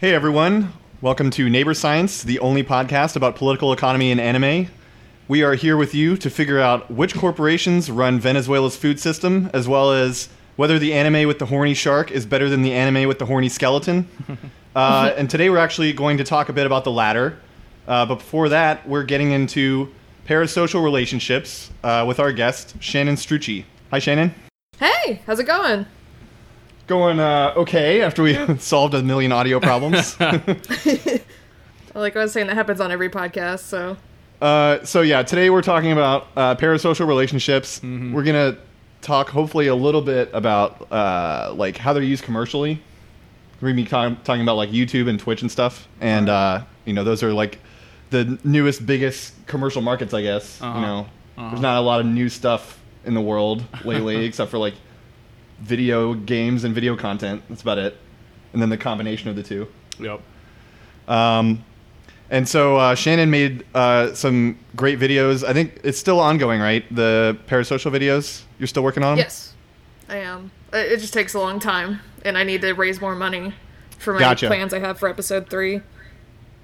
Hey everyone, welcome to Neighbor Science, the only podcast about political economy and anime. We are here with you to figure out which corporations run Venezuela's food system, as well as whether the anime with the horny shark is better than the anime with the horny skeleton. Uh, and today we're actually going to talk a bit about the latter. Uh, but before that, we're getting into parasocial relationships uh, with our guest, Shannon Strucci. Hi, Shannon. Hey, how's it going? Going uh, okay after we solved a million audio problems. Like I was saying, that happens on every podcast. So Uh, so yeah, today we're talking about uh, parasocial relationships. We're gonna talk hopefully a little bit about uh, like how they're used commercially. We're gonna be talking, talking about like YouTube and Twitch and stuff, and uh, you know those are like the newest, biggest commercial markets, I guess. Uh-huh. You know, Uh-huh. there's not a lot of new stuff in the world lately, except for like video games and video content. That's about it, and then the combination of the two. Yep. Um, and so uh, Shannon made uh, some great videos. I think it's still ongoing, right? The parasocial videos you're still working on. yes, I am. It it just takes a long time, and I need to raise more money for my Gotcha. plans I have for episode three.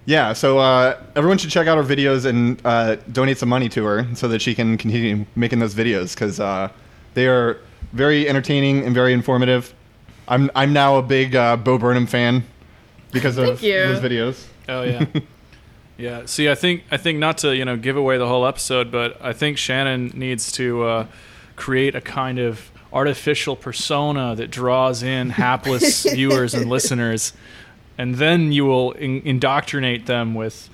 Yeah. So uh, everyone should check out her videos and uh, donate some money to her so that she can continue making those videos because uh, they are very entertaining and very informative. I'm I'm now a big uh, Bo Burnham fan because of Thank those videos. Oh yeah. yeah. See, I think I think not to you know give away the whole episode, but I think Shannon needs to uh, create a kind of artificial persona that draws in hapless viewers and listeners, and then you will in- indoctrinate them with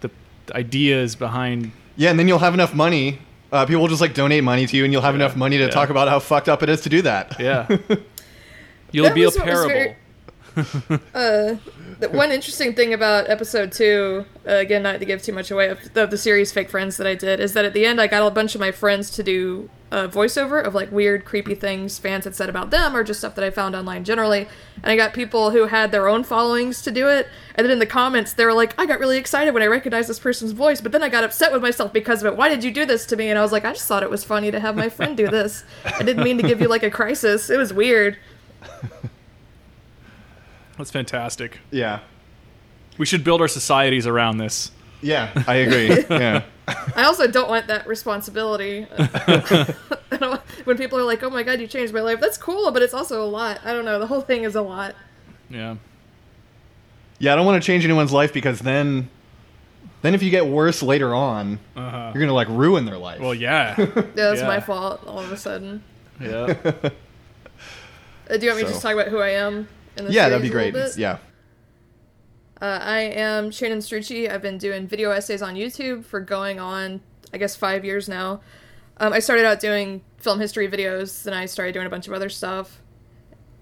the ideas behind. Yeah, and then you'll have enough money. Uh, people will just like donate money to you, and you'll have Yeah, enough money to yeah. talk about how fucked up it is to do that. Yeah. You'll That be a was what was parable. very- uh, the one interesting thing about episode two, uh, again, not to give too much away of the, of the series Fake Friends that I did, is that at the end I got a bunch of my friends to do a voiceover of like weird, creepy things fans had said about them or just stuff that I found online generally. And I got people who had their own followings to do it. And then in the comments, they were like, I got really excited when I recognized this person's voice, but then I got upset with myself because of it. Why did you do this to me? And I was like, I just thought it was funny to have my friend do this. I didn't mean to give you like a crisis. It was weird. That's fantastic. Yeah. We should build our societies around this. Yeah, I agree. yeah. I also don't want that responsibility. I when people are like, "Oh my god, you changed my life," that's cool, but it's also a lot. I don't know. The whole thing is a lot. Yeah. Yeah, I don't want to change anyone's life because then then if you get worse later on, Uh-huh. you're going to like ruin their life. Well, yeah. Yeah, that's Yeah. my fault. All of a sudden. yeah. Uh, do you want me to just talk about who I am? Yeah, that'd be great. Yeah. Uh, I am Shannon Strucci. I've been doing video essays on YouTube for going on, I guess, five years now. Um, I started out doing film history videos, then I started doing a bunch of other stuff.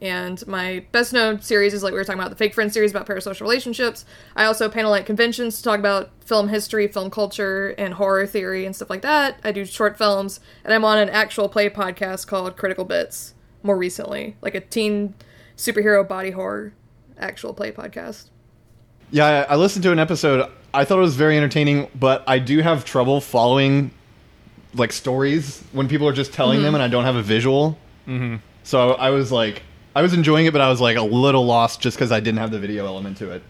And my best known series is like we were talking about the Fake Friends series about parasocial relationships. I also panel at conventions to talk about film history, film culture, and horror theory and stuff like that. I do short films, and I'm on an actual play podcast called Critical Bits more recently, like a teen superhero body horror actual play podcast. Yeah, I I listened to an episode. I thought it was very entertaining, but I do have trouble following like stories when people are just telling Mm-hmm. them and I don't have a visual. Mm-hmm. So I was like, I was enjoying it, but I was like a little lost just because I didn't have the video element to it.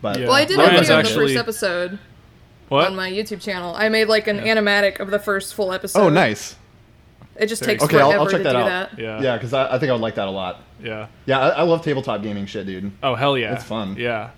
But Yeah. Well, I did Ryan's a video of actually- the first episode What? on my YouTube channel. I made like an animatic of the first full episode. oh, nice. It just takes Okay, I'll- forever I'll check to that do out. that. yeah. Yeah, because I, I think I would like that a lot. Yeah. Yeah, I, I love tabletop gaming shit, dude. Oh hell yeah! It's fun. Yeah,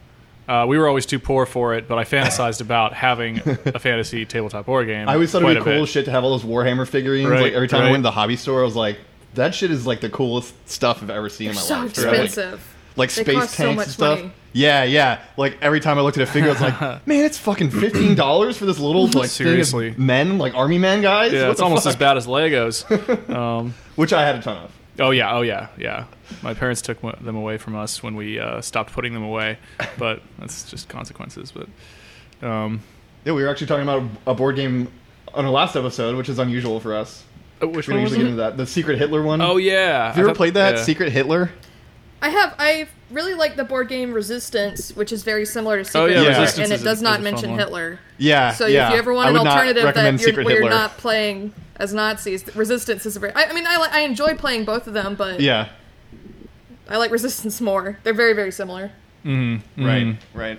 uh, we were always too poor for it, but I fantasized about having a fantasy tabletop board game. I always thought it'd be cool bit. shit to have all those Warhammer figurines. Right, like every time I went to the hobby store, I was like, that shit is like the coolest stuff I've ever seen in my So life. Right? Like- expensive. Like, They space cost so tanks much and stuff. money. Yeah, yeah. Like every time I looked at a figure, I was like, man, it's fucking fifteen dollars for this little like Seriously. thing of men, like army man guys. Yeah, What it's the almost as bad as Legos. um, Which I had a ton of. oh yeah, oh yeah, yeah. My parents took wa- them away from us when we uh, stopped putting them away, but that's just consequences. But um, Yeah, we were actually talking about a board game on our last episode, which is unusual for us. oh, which We don't one was usually get it? into that. The Secret Hitler one. Oh yeah. Have you I ever thought- played that yeah. Secret Hitler? I have. I really like the board game Resistance, which is very similar to Secret Oh, yeah, Hitler, Resistance and it does is not mention. Hitler. Yeah. So yeah. if you ever want an alternative that you're, where you're not playing as Nazis, Resistance is a very. I, I mean, I, li- I enjoy playing both of them, but Yeah. I like Resistance more. They're very very similar. Right. Right.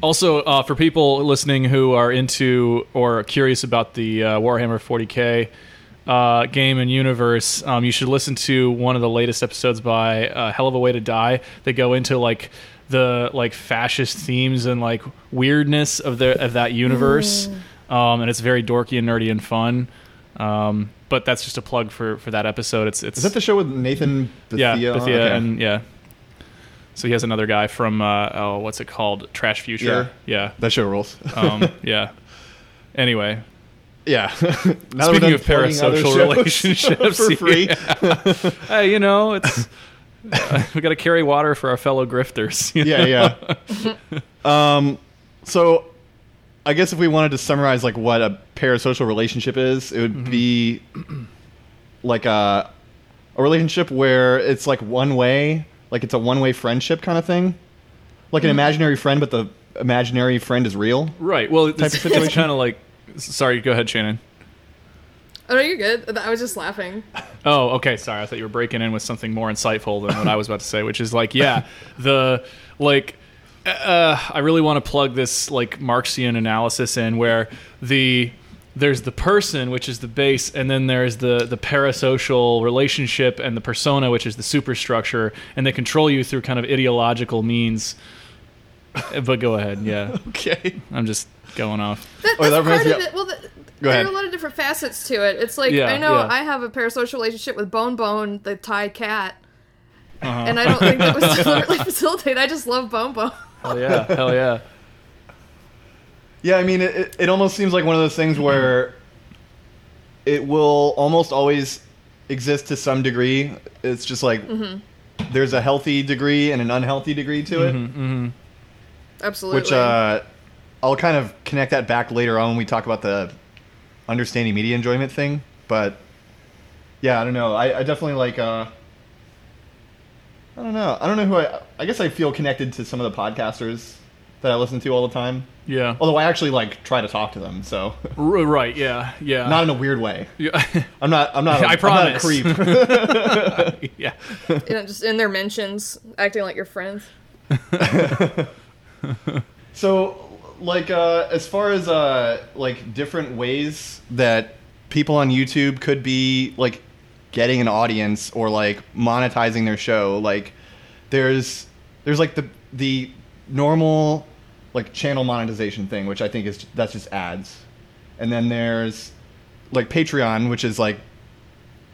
Also, uh, for people listening who are into or curious about the uh, Warhammer 40k uh, game and universe, um, you should listen to one of the latest episodes by uh, Hell of a Way to Die. They go into like the like fascist themes and like weirdness of the of that universe, um, and it's very dorky and nerdy and fun. Um, but that's just a plug for for that episode. It's it's Is that the show with Nathan Bethea? yeah. Bethea, Okay. and yeah. So he has another guy from uh, oh, what's it called? Trash Future. Sure. Yeah. that show rules. Um, yeah. Anyway, yeah. Speaking of parasocial relationships for free. hey, you know, it's uh, we got to carry water for our fellow grifters. you know? yeah, yeah. um, so I guess if we wanted to summarize like what a parasocial relationship is, it would Mm-hmm. be like a a relationship where it's like one way, like it's a one way friendship kind of thing, like an Mm-hmm. imaginary friend, but the imaginary friend is real. Right. Well, it's, of situation. kind of like. Sorry, go ahead, Shannon. Oh no, you're good. I was just laughing. Oh, okay. Sorry, I thought you were breaking in with something more insightful than what I was about to say, which is like, yeah, the like. Uh, I really want to plug this like Marxian analysis in, where the there's the person, which is the base, and then there's the the parasocial relationship and the persona, which is the superstructure, and they control you through kind of ideological means. but go ahead, yeah. Okay. I'm just going off. That, Oh, that's that part of it. Well, the, Go there are a lot of different facets to it. It's like Yeah, I know yeah. I have a parasocial relationship with Bone Bone, the Thai cat, Uh-huh. and I don't think that was deliberately facilitated. I just love Bone Bone. Hell yeah, hell yeah. Yeah, I mean, it, it, it almost seems like one of those things where it will almost always exist to some degree. It's just like there's a healthy degree and an unhealthy degree to it, Absolutely. which uh, I'll kind of connect that back later on when we talk about the understanding media enjoyment thing. But yeah, I don't know. I, I definitely like. Uh, I don't know. I don't know who I. I guess I feel connected to some of the podcasters that I listen to all the time. Yeah. Although I actually like try to talk to them, so right, yeah, yeah. not in a weird way. Yeah. I'm not. I'm not. i'm not a promise. creep. yeah. you know, just in their mentions, acting like your friends. so, like, uh, as far as uh, like different ways that people on YouTube could be like getting an audience or like monetizing their show, like there's there's like the the normal like channel monetization thing, which I think is that's just ads, and then there's like Patreon, which is like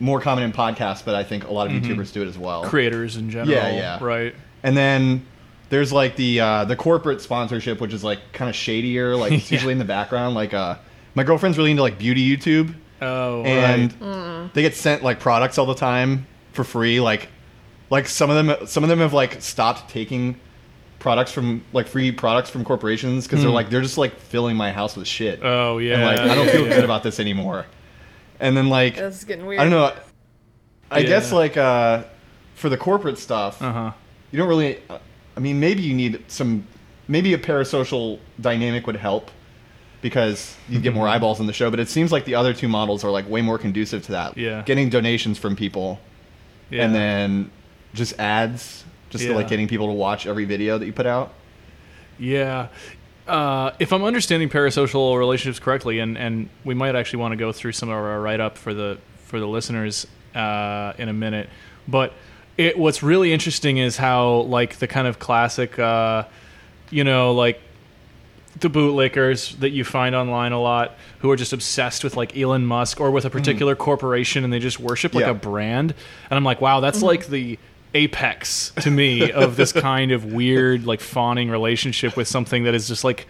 more common in podcasts, but I think a lot of YouTubers do it as well. Creators in general. Yeah, yeah. Right. And then there's like the uh, the corporate sponsorship, which is like kind of shadier. Like it's Yeah. usually in the background. Like uh, my girlfriend's really into like beauty YouTube, Oh, and right. they get sent like products all the time for free. Like like some of them some of them have like stopped taking products from like free products from corporations because they're like they're just like filling my house with shit. Hmm. Oh, yeah. and like I don't feel yeah. good about this anymore. And then like This is getting weird. I don't know. I Yeah. guess like uh, for the corporate stuff, Uh-huh. you don't really. I mean, maybe you need some. Maybe a parasocial dynamic would help because you'd get more Mm-hmm. eyeballs on the show. But it seems like the other two models are like way more conducive to that. Yeah. getting donations from people, Yeah. and then just ads, just Yeah. like getting people to watch every video that you put out. Yeah. Uh, if I'm understanding parasocial relationships correctly, and, and we might actually want to go through some of our write up for the for the listeners uh, in a minute, but it, what's really interesting is how like the kind of classic, uh, you know, like the bootlickers that you find online a lot who are just obsessed with like Elon Musk or with a particular corporation and they just worship like Yeah. a brand. And I'm like, wow, that's like the apex to me of this kind of weird like fawning relationship with something that is just like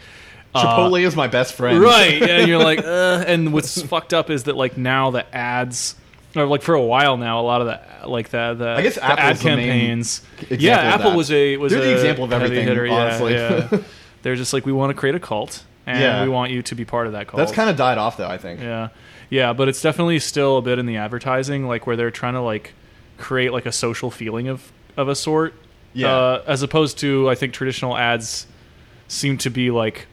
uh, Chipotle is my best friend. right and you're like uh, and what's fucked up is that like now the ads or like for a while now a lot of the like the the, I guess the Apple's ad the main campaigns example yeah of apple that. was a was They're the a example of heavy everything, hitter, yeah, honestly. yeah. they're just like we want to create a cult and Yeah. we want you to be part of that cult That's kind of died off though. I think. yeah yeah but it's definitely still a bit in the advertising like where they're trying to like create like a social feeling of of a sort Yeah. uh, as opposed to i think traditional ads seem to be like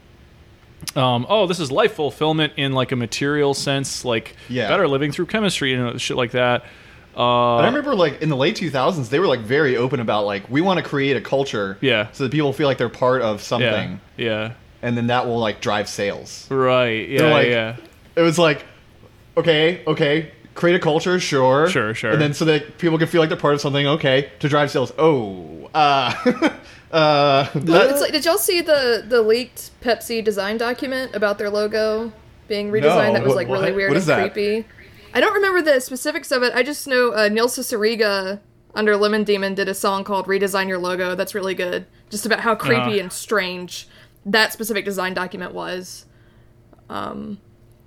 um, oh this is life fulfillment in like a material sense like Yeah. better living through chemistry and shit like that Uh, But I remember like in the late 2000s, they were like very open about like we want to create a culture, Yeah. so that people feel like they're part of something, yeah, and then that will like drive sales. right, yeah, like, yeah. It was like, okay, okay, create a culture, sure, Sure, sure. and then so that people can feel like they're part of something, okay, to drive sales. Oh, uh, uh, that- It's like, did y'all see the the leaked Pepsi design document about their logo being redesigned? No. That was What- like really what? weird What and that? creepy. I don't remember the specifics of it. I just know uh, Neil Cicierega under Lemon Demon did a song called "Redesign Your Logo." That's really good, just about how creepy Uh. and strange that specific design document was, um,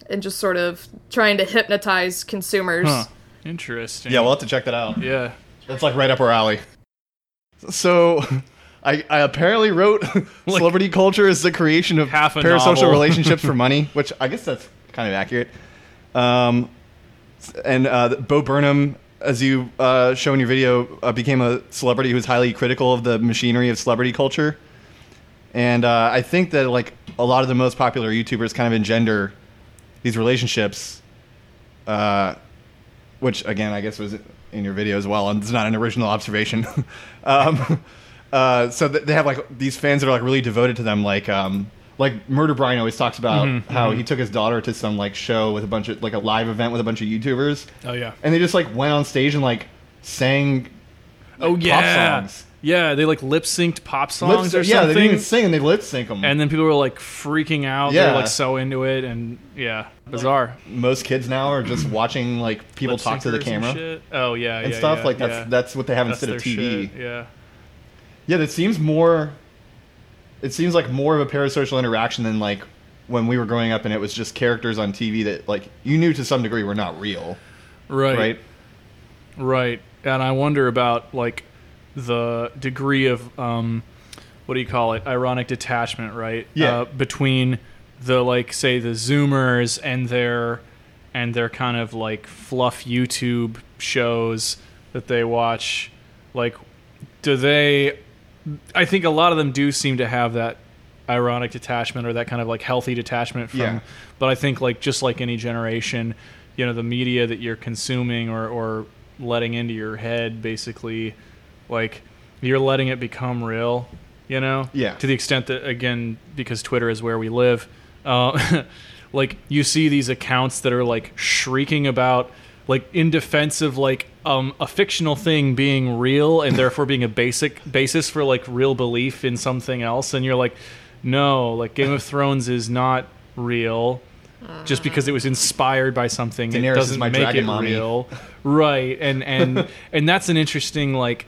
and just sort of trying to hypnotize consumers. Huh. Interesting. yeah, we'll have to check that out. yeah. That's like right up our alley. So, I, I apparently wrote celebrity culture is the creation of Half a parasocial novel. relationships for money, which I guess that's kind of accurate. Um, and uh, Bo Burnham, as you uh, show in your video, uh, became a celebrity who was highly critical of the machinery of celebrity culture. And uh, I think that like a lot of the most popular YouTubers kind of engender these relationships, uh, which again I guess was in your video as well, and it's not an original observation. um, uh, so th- they have like these fans that are like really devoted to them, like um, like Murder Brian always talks about Mm-hmm, how he took his daughter to some like show with a bunch of like a live event with a bunch of YouTubers, Oh yeah. and they just like went on stage and like sang Oh yeah. pop songs. Yeah, they like lip synced pop songs or yeah, they didn't even sing and they lip sync them. and then people were like freaking out. Yeah. They're like so into it, and yeah, bizarre. most kids now are just watching like people Lip talk to the camera. Oh yeah, and yeah, stuff yeah, like that's yeah. that's what they have That's instead of TV. shit, Yeah. Yeah, that seems more. It seems like more of a parasocial interaction than like when we were growing up, and it was just characters on TV that like you knew to some degree were not real, Right. right? Right. And I wonder about like the degree of um what do you call it? Ironic detachment, right? Yeah. Uh, between the like say the zoomers and their and their kind of like fluff YouTube shows that they watch like do they I think a lot of them do seem to have that ironic detachment or that kind of like healthy detachment from Yeah. but I think like just like any generation, you know, the media that you're consuming or, or letting into your head basically like you're letting it become real, you know? Yeah. To the extent that again, because Twitter is where we live, uh, like you see these accounts that are like shrieking about like in defense of like um, a fictional thing being real and therefore being a basic basis for like real belief in something else and you're like no like game of thrones is not real just because it was inspired by something Daenerys is doesn't make it mommy. real right and and and that's an interesting like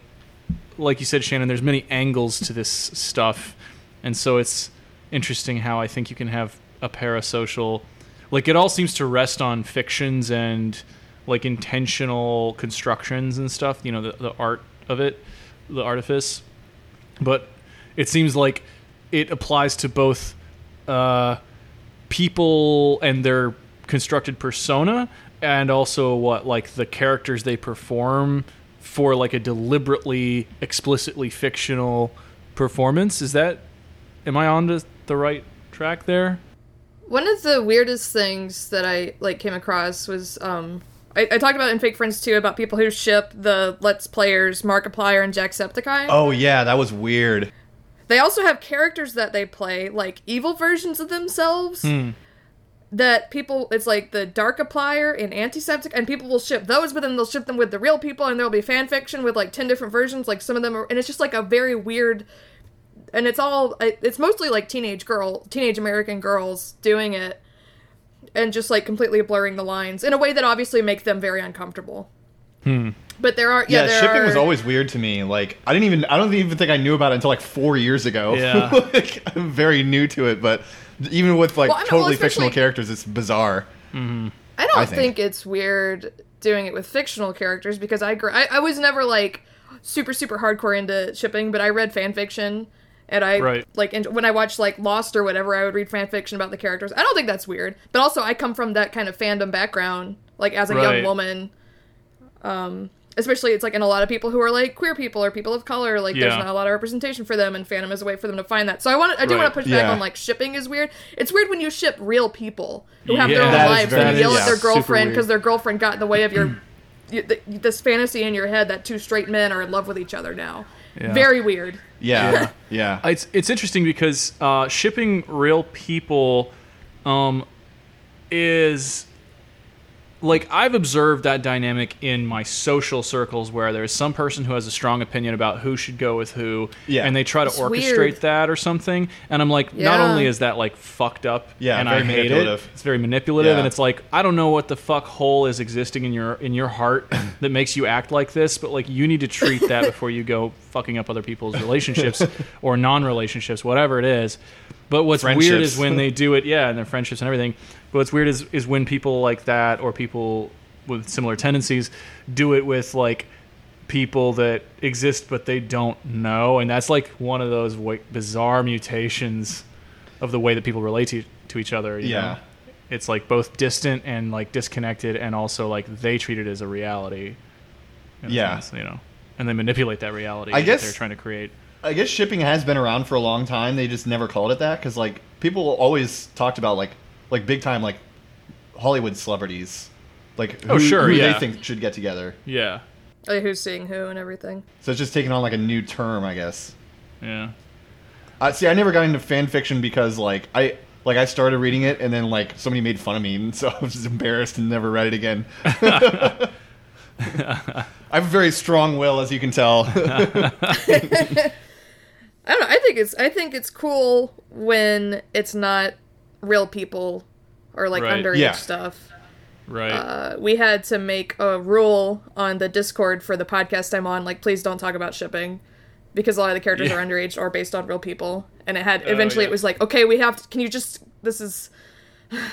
like you said shannon there's many angles to this stuff. And so it's interesting how i think you can have a parasocial like it all seems to rest on fictions and like intentional constructions and stuff you know the, the art of it the artifice. But it seems like it applies to both uh, people and their constructed persona and also what like the characters they perform for like a deliberately explicitly fictional performance is that am i on to the right track there One of the weirdest things that I like came across was um I, I talked about in Fake Friends too about people who ship the Let's Players Markiplier and Jacksepticeye. Oh yeah, that was weird. They also have characters that they play, like evil versions of themselves. That people, it's like the Darkiplier and Antisepticeye, and people will ship those, but then they'll ship them with the real people, and there'll be fan fiction with like ten different versions. Like some of them are, and it's just like a very weird. And it's all, it's mostly like teenage girl, teenage American girls doing it, and just like completely blurring the lines in a way that obviously make them very uncomfortable. hmm But there are, yeah, Yeah, there shipping are, was always weird to me. Like I didn't even I don't even think I knew about it until like four years ago. Yeah. like, I'm very new to it, but even with like Well, I mean, well, totally fictional characters, it's bizarre. I don't I think. think. it's weird doing it with fictional characters because I, gr- I I was never like super super hardcore into shipping, but I read fan fiction and I Right. like and when I watched like Lost or whatever, I would read fan fiction about the characters. I don't think that's weird, but also I come from that kind of fandom background, like as a Right. young woman. Um, especially it's like in a lot of people who are like queer people or people of color, like there's not a lot of representation for them, and fandom is a way for them to find that. So I want to, I do Right. want to push back on like shipping is weird. It's weird when you ship real people who have their own That is lives and you yell that at their girlfriend because their girlfriend got in the way of your you, th- this fantasy in your head that two straight men are in love with each other now. Yeah. Very weird. Yeah, yeah, It's it's interesting because uh, shipping real people um, is like I've observed that dynamic in my social circles where there's some person who has a strong opinion about who should go with who, Yeah. and they try to It's orchestrate weird. that or something. And I'm like, not only is that like fucked up, Yeah, and I hate it. It's very manipulative, Yeah. and it's like I don't know what the fuck hole is existing in your in your heart that makes you act like this, but like you need to treat that before you go fucking up other people's relationships or non-relationships, whatever it is. But what's weird is when they do it, yeah, and their friendships and everything. But what's weird is is when people like that or people with similar tendencies do it with like people that exist but they don't know, and that's like one of those bizarre mutations of the way that people relate to, to each other. you Yeah. know? it's like both distant and like disconnected, and also like they treat it as a reality. Yeah. sense, you know, and they manipulate that reality. I that guess- they're trying to create. I guess shipping has been around for a long time. They just never called it that because like people always talked about like like big time like Hollywood celebrities, like who, Oh, sure, who yeah. they think should get together. Yeah, Like who's seeing who and everything. So it's just taking on like a new term, I guess. yeah. Uh, see, I never got into fan fiction because like I like I started reading it and then like somebody made fun of me, and so I was just embarrassed and never read it again. I have a very strong will, as you can tell. I don't know. I think it's I think it's cool when it's not real people or like Right. underage Yeah. stuff. Right. Uh, we had to make a rule on the Discord for the podcast I'm on, like please don't talk about shipping, because a lot of the characters Yeah. are underage or based on real people. And it had Oh, eventually yeah. it was like, okay, we have to. Can you just? This is.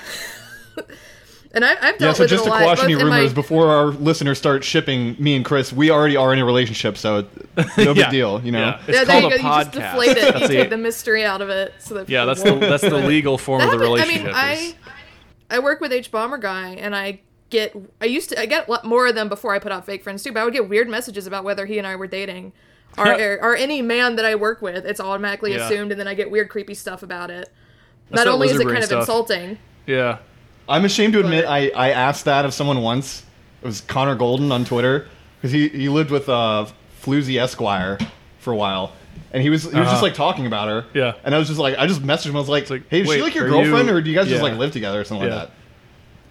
and I, I've yeah, so with just it to a lot. quash any in my- rumors, before our listeners start shipping me and Chris, we already are in a relationship, so no big Yeah. deal, you know. Yeah. It's yeah, there called you a go. You just podcast. deflate it. You That's take the mystery out of it. So that yeah, that's the that's the legal form of the happened- relationship. I is- mean, I I work with Hbomberguy, and I get I used to I get a lot more of them before I put out fake friends too. But I would get weird messages about whether he and I were dating, or or, or any man that I work with. It's automatically Yeah. assumed, and then I get weird creepy stuff about it. That's Not only is it lizard brain kind of stuff. insulting, yeah. I'm ashamed to admit I, I asked that of someone once. It was Connor Golden on Twitter because he, he lived with uh, Floozy Esquire for a while, and he was he was Uh-huh. just like talking about her. Yeah. and I was just like I just messaged him. I was like, like, Hey, is she like your are girlfriend, you- or do you guys just Yeah. like live together or something Yeah. like that?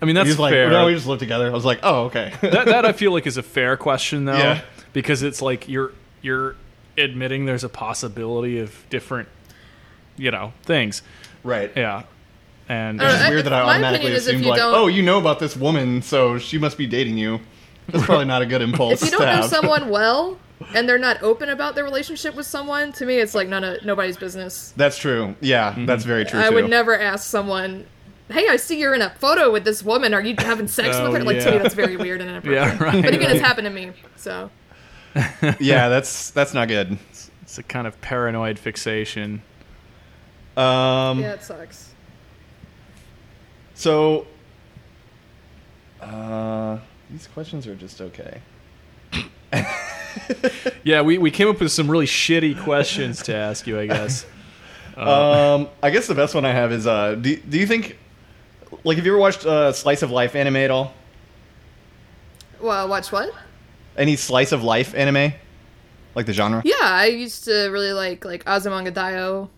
I mean, that's He's like, fair. no, we just live together. I was like, oh, okay. that that I feel like is a fair question though, Yeah. because it's like you're you're admitting there's a possibility of different, you know, things. right. Yeah, and I don't It's know, weird that I my automatically opinion is if assumed you like, don't- oh, you know about this woman, so she must be dating you. That's probably not a good impulse. if you don't know have. someone well and they're not open about their relationship with someone, to me, it's like none of nobody's business. That's true. Yeah, Mm-hmm. that's very true. I too. would never ask someone. Hey, I see you're in a photo with this woman. Are you having sex Oh, with her? Like to me, that's very weird and inappropriate. yeah, right. But again, it's happened to me. So Yeah, that's that's not good. it's a kind of paranoid fixation. Um, yeah, it sucks. So, uh, these questions are just okay. Yeah, we, we came up with some really shitty questions to ask you, I guess. Um, I guess the best one I have is, uh, do, do you think, like, have you ever watched uh, slice of life anime at all? Well, watch what? Any slice of life anime, like the genre? Yeah, I used to really like like Azumanga Daioh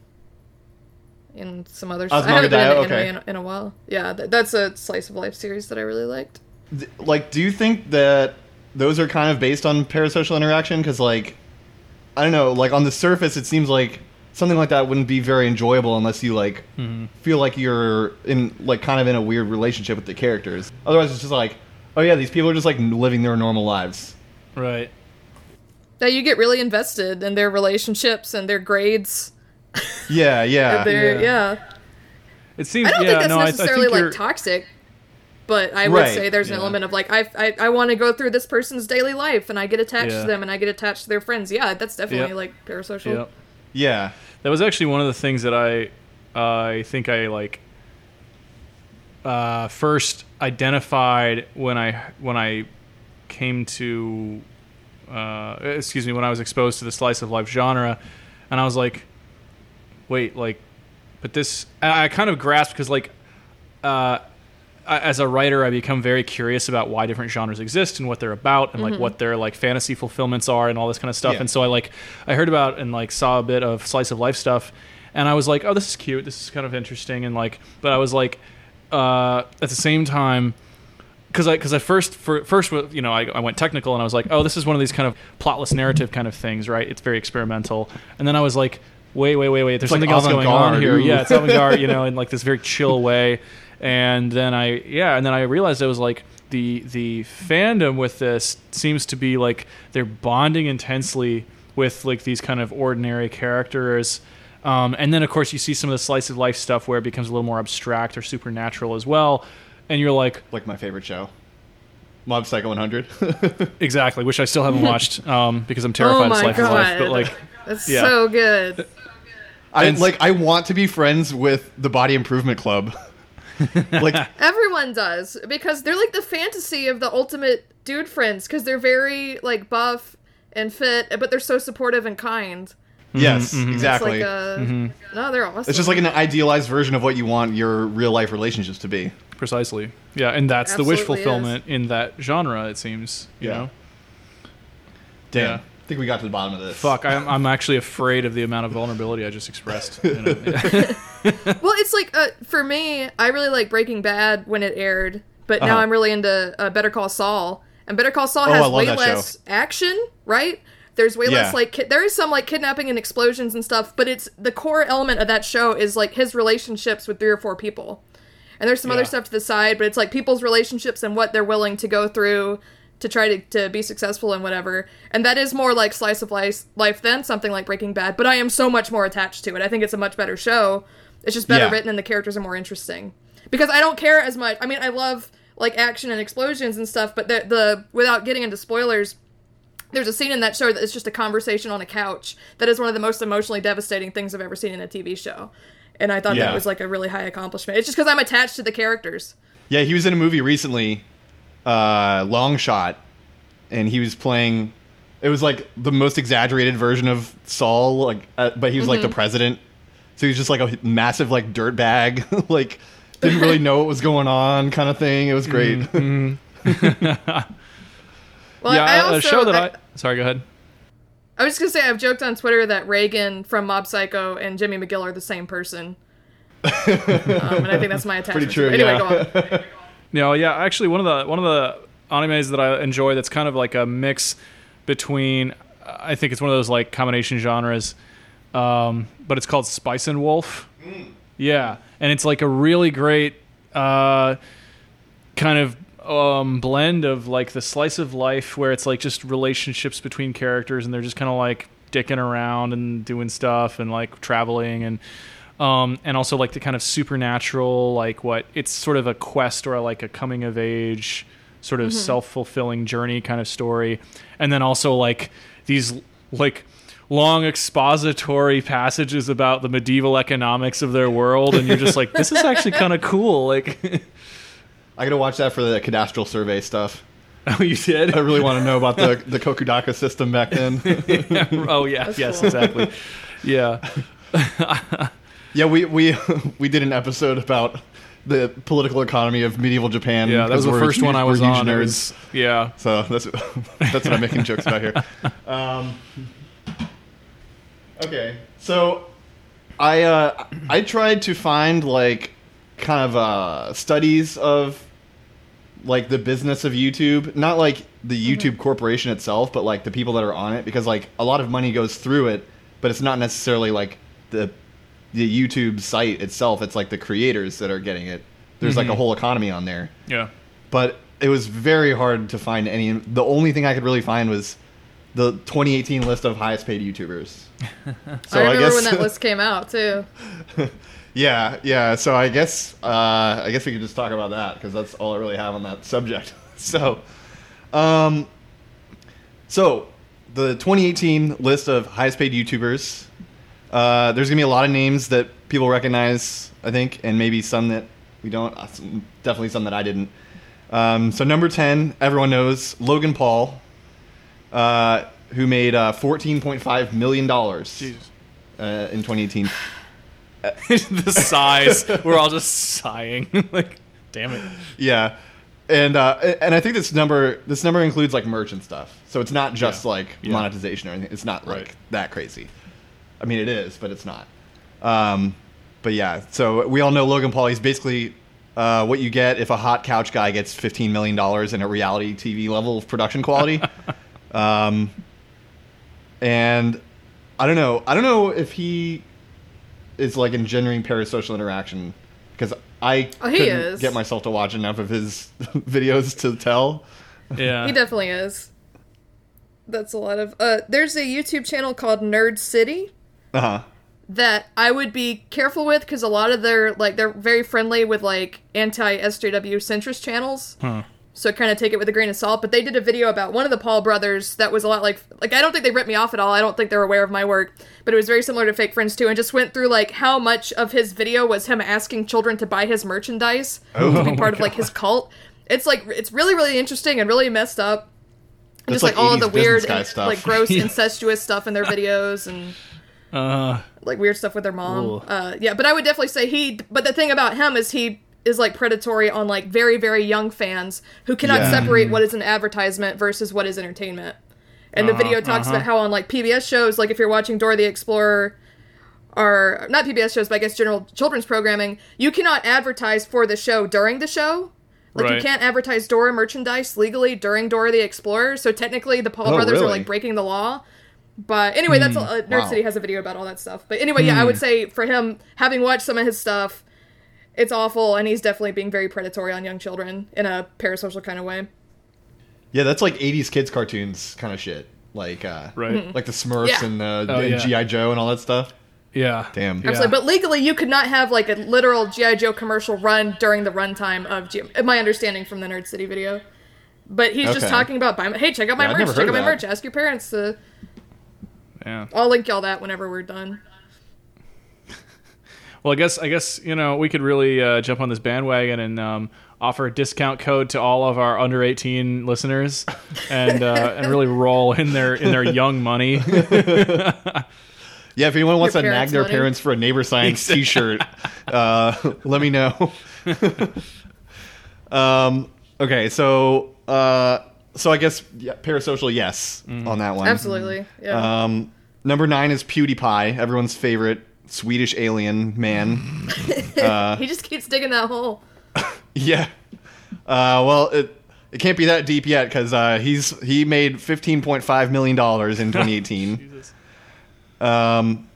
and some others. I haven't been Daioh, into okay. anime in, in a while. Yeah, th- that's a slice of life series that I really liked. Th- Like, do you think that those are kind of based on parasocial interaction? Because, like, I don't know, like on the surface, it seems like something like that wouldn't be very enjoyable unless you like mm-hmm. feel like you're in like kind of in a weird relationship with the characters. Otherwise, it's just like, oh yeah, these people are just like living their normal lives. Right. That you get really invested in their relationships and their grades. Yeah, yeah. Their, Yeah. yeah. It seems. I don't yeah, think that's no, I- I, necessarily think like toxic, but I would Right, say there's an yeah. element of like I I, I want to go through this person's daily life and I get attached Yeah. to them and I get attached to their friends. Yeah, that's definitely Yep. like parasocial. Yep. yeah. That was actually one of the things that I, I think I like. Uh, first identified when I when I came to, uh, excuse me, when I was exposed to the slice of life genre, and I was like, wait, like, but this I, I kind of grasped because like, uh, I, as a writer, I become very curious about why different genres exist and what they're about, and Mm-hmm. like what their like fantasy fulfillments are, and all this kind of stuff. Yeah. And so I like I heard about and like saw a bit of slice of life stuff, and I was like, oh, this is cute. This is kind of interesting, and like, but I was like, uh, at the same time because I because I first for, first you know I, I went technical and I was like oh this is one of these kind of plotless narrative kind of things right it's very experimental and then I was like wait wait wait wait there's like something else going on here ooh. yeah it's avant-garde you know in like this very chill way and then I yeah and then I realized I was like the the fandom with this seems to be like they're bonding intensely with like these kind of ordinary characters um, and then of course you see some of the slice of life stuff where it becomes a little more abstract or supernatural as well and you're like like my favorite show, Mob Psycho 100. Exactly, which I still haven't watched um, because I'm terrified oh of my Slice of Life. But like, That's yeah. so good. I like. I want to be friends with the Body Improvement Club. like, Everyone does because they're like the fantasy of the ultimate dude friends because they're very like buff and fit, but they're so supportive and kind. yes, mm-hmm. It's exactly. like a no, they're awesome. It's just like an idealized version of what you want your real life relationships to be. precisely, yeah, and that's the wish Absolutely fulfillment in that genre. It seems, you Yeah. know. Damn. Yeah. I think we got to the bottom of this. Fuck, I'm, I'm actually afraid of the amount of vulnerability I just expressed. You know? well, it's like uh, for me, I really like Breaking Bad when it aired, but now Uh-huh. I'm really into uh, Better Call Saul, and Better Call Saul Oh, I has love way that less action, right? There's way Yeah. less like ki- there is some like kidnapping and explosions and stuff, but it's the core element of that show is like his relationships with three or four people, and there's some other stuff to the side, but it's like people's relationships and what they're willing to go through to try to, to be successful and whatever. And that is more like slice of life, life than something like Breaking Bad, but I am so much more attached to it. I think it's a much better show. It's just better Yeah. written and the characters are more interesting. Because I don't care as much. I mean, I love like action and explosions and stuff, but the the without getting into spoilers, there's a scene in that show that is just a conversation on a couch that is one of the most emotionally devastating things I've ever seen in a TV show. And I thought Yeah. that was like a really high accomplishment. It's just because I'm attached to the characters. Yeah, he was in a movie recently, uh, Long Shot, and he was playing. It was like the most exaggerated version of Saul, like, uh, but he was like the president. So he was just like a massive like dirt bag, like didn't really know what was going on, kind of thing. It was great. Well, yeah, I a- also a show that I, I, sorry, go ahead. I was just gonna say I've joked on Twitter that Reigen from Mob Psycho and Jimmy McGill are the same person. um, and I think that's my attachment. true, to it. Anyway, yeah. go on. No, yeah, actually, one of the one of the animes that I enjoy that's kind of like a mix between. I think it's one of those like combination genres, um, but it's called Spice and Wolf. Yeah, and it's like a really great uh, kind of um, blend of like the slice of life where it's like just relationships between characters and they're just kind of like dicking around and doing stuff and like traveling and um, and also like the kind of supernatural like what it's sort of a quest or like a coming of age sort of self-fulfilling journey kind of story and then also like these like long expository passages about the medieval economics of their world and you're just like this is actually kind of cool like I gotta watch that for the cadastral survey stuff. oh you did I really want to know about the the Kokudaka system back then. oh yeah That's yes cool. exactly yeah yeah, we we we did an episode about the political economy of medieval Japan. yeah that was the first huge- one i was on nerds. was- yeah So that's that's what I'm making jokes about here. Um, okay, so I uh, I tried to find like kind of uh, studies of like the business of YouTube, not like the YouTube corporation itself, but like the people that are on it, because like a lot of money goes through it, but it's not necessarily like the the YouTube site itself. It's like the creators that are getting it. There's like a whole economy on there yeah but it was very hard to find any. The only thing I could really find was the 2018 list of highest paid YouTubers. So I remember guess, when that list came out too. yeah, yeah. So I guess uh, I guess we could just talk about that because that's all I really have on that subject. So, um, so the 2018 list of highest paid YouTubers. Uh, there's gonna be a lot of names that people recognize, I think, and maybe some that we don't. Uh, some- Definitely some that I didn't. Um, so number 10, everyone knows Logan Paul, uh, who made uh, 14.5 million dollars uh, in 2018. the sighs we're all just sighing like Damn it. Yeah, and uh, and I think this number this number includes like merch and stuff, so it's not just Yeah. like Yeah. monetization or anything. It's not like Right. that crazy. I mean, it is, but it's not. Um, but yeah, so we all know Logan Paul. He's basically uh, what you get if a hot couch guy gets fifteen million dollars in a reality TV level of production quality. um, and I don't know. I don't know if he is like engendering parasocial interaction because I Oh, he couldn't is. get myself to watch enough of his videos to tell. Yeah. He definitely is. That's a lot of. Uh, there's a YouTube channel called Nerd City Uh huh. that I would be careful with because a lot of their like they're very friendly with like anti SJW centrist channels. Huh. So kind of take it with a grain of salt. But they did a video about one of the Paul brothers that was a lot like like I don't think they ripped me off at all. I don't think they're aware of my work, but it was very similar to Fake Friends too, and just went through like how much of his video was him asking children to buy his merchandise to be part of like his cult. It's like it's really really interesting and really messed up. And That's just like, like all of the weird, and, like gross, Yeah. incestuous stuff in their videos and Uh, like weird stuff with their mom. Uh, yeah, but I would definitely say he. But the thing about him is he is like predatory on like very very young fans who cannot Yeah. separate what is an advertisement versus what is entertainment. And the Uh-huh, video talks uh-huh. about how on like PBS shows, like if you're watching Dora the Explorer, or not PBS shows, but I guess general children's programming, you cannot advertise for the show during the show. Like you can't advertise Dora merchandise legally during Dora the Explorer. So technically, the Paul Oh, brothers are like breaking the law. But anyway, that's uh, Nerd wow. City has a video about all that stuff. But anyway, yeah, I would say for him, having watched some of his stuff, it's awful, and he's definitely being very predatory on young children in a parasocial kind of way. Yeah, that's like '80s kids cartoons kind of shit. Like, uh, right. like the Smurfs Yeah. and, uh, Oh, and yeah. GI Joe and all that stuff. Yeah. Damn. Yeah. Absolutely, but legally, you could not have like a literal GI Joe commercial run during the runtime of G- my understanding from the Nerd City video. But he's just talking about buy my, hey, check out my Yeah, merch, check out my of merch. Ask your parents to. Yeah. I'll link y'all that whenever we're done. Well, I guess I guess you know we could really uh, jump on this bandwagon and um, offer a discount code to all of our under eighteen listeners, and uh, and really roll in their in their young money. Yeah, if anyone wants Your to nag their money. parents for a neighbor science T-shirt, uh, let me know. um, okay, so uh, so I guess yeah, parasocial, yes, on that one. Absolutely, yeah. Um, number nine is PewDiePie, everyone's favorite Swedish alien man. uh, he just keeps digging that hole. yeah. Uh, well, it it can't be that deep yet because uh, he's he made fifteen point five million dollars in 2018. Jesus. Um,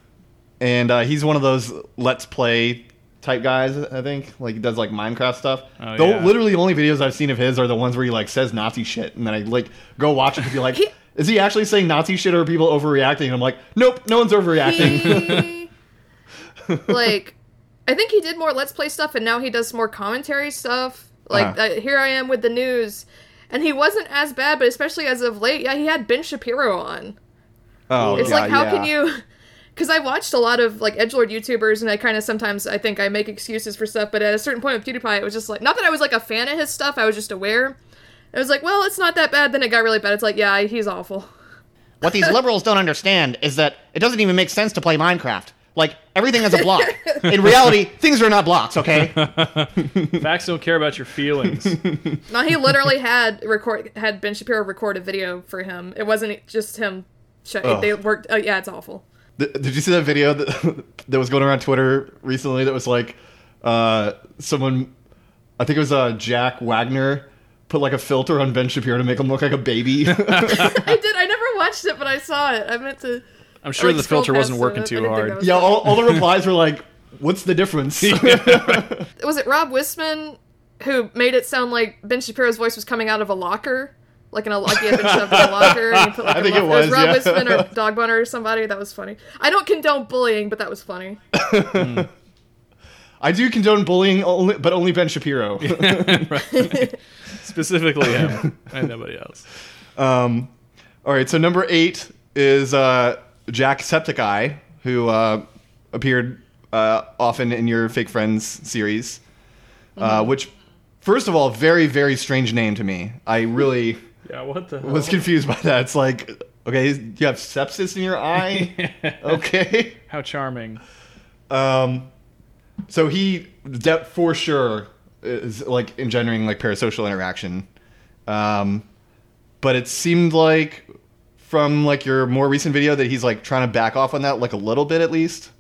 and uh, he's one of those let's play type guys. I think like he does like Minecraft stuff. Oh, the, yeah. Literally, the only videos I've seen of his are the ones where he like says Nazi shit, and then I like go watch it to be like, He- is he actually saying Nazi shit or are people overreacting? And I'm like, nope, no one's overreacting. He, like, I think he did more Let's Play stuff, and now he does more commentary stuff. Like, Uh-huh. uh, here I am with the news. And he wasn't as bad, but especially as of late, yeah, he had Ben Shapiro on. oh, It's yeah, like, how yeah. can you? Because I watched a lot of like edgelord YouTubers, and I kind of sometimes I think I make excuses for stuff. But at a certain point with PewDiePie, it was just like not that I was like a fan of his stuff. I was just aware. It was like, well, it's not that bad. Then it got really bad. It's like, yeah, he's awful. What these liberals don't understand is that it doesn't even make sense to play Minecraft. Like, everything is a block. In reality, things are not blocks, okay? Facts don't care about your feelings. No, he literally had record had Ben Shapiro record a video for him. It wasn't just him. Sh- Ugh. they worked. Oh yeah, it's awful. Th- Did you see that video that, that was going around Twitter recently? That was like uh, someone, I think it was uh, Jack Wagner, put like a filter on Ben Shapiro to make him look like a baby. I did. I never watched it, but I saw it. I meant to. I'm sure like, the filter wasn't working too hard. yeah, all, all the replies were like, "What's the difference?" was it Rob Wisman who made it sound like Ben Shapiro's voice was coming out of a locker, like in a like he had been shoved in a locker. And he put, like, I a think it locker- was, Rob yeah. Wisman or Dog Boner or somebody. That was funny. I don't condone bullying, but that was funny. I do condone bullying, only, but only Ben Shapiro. Specifically him and nobody else. Um, all right, so number eight is uh, Jacksepticeye, who uh, appeared uh, often in your Fake Friends series, uh, which, first of all, very, very strange name to me. I really Yeah, what the hell? was confused by that. It's like, okay, you have sepsis in your eye? okay. How charming. Um, so he, de- for sure, is like engendering like parasocial interaction. Um, but it seemed like from like your more recent video that he's like trying to back off on that like a little bit at least.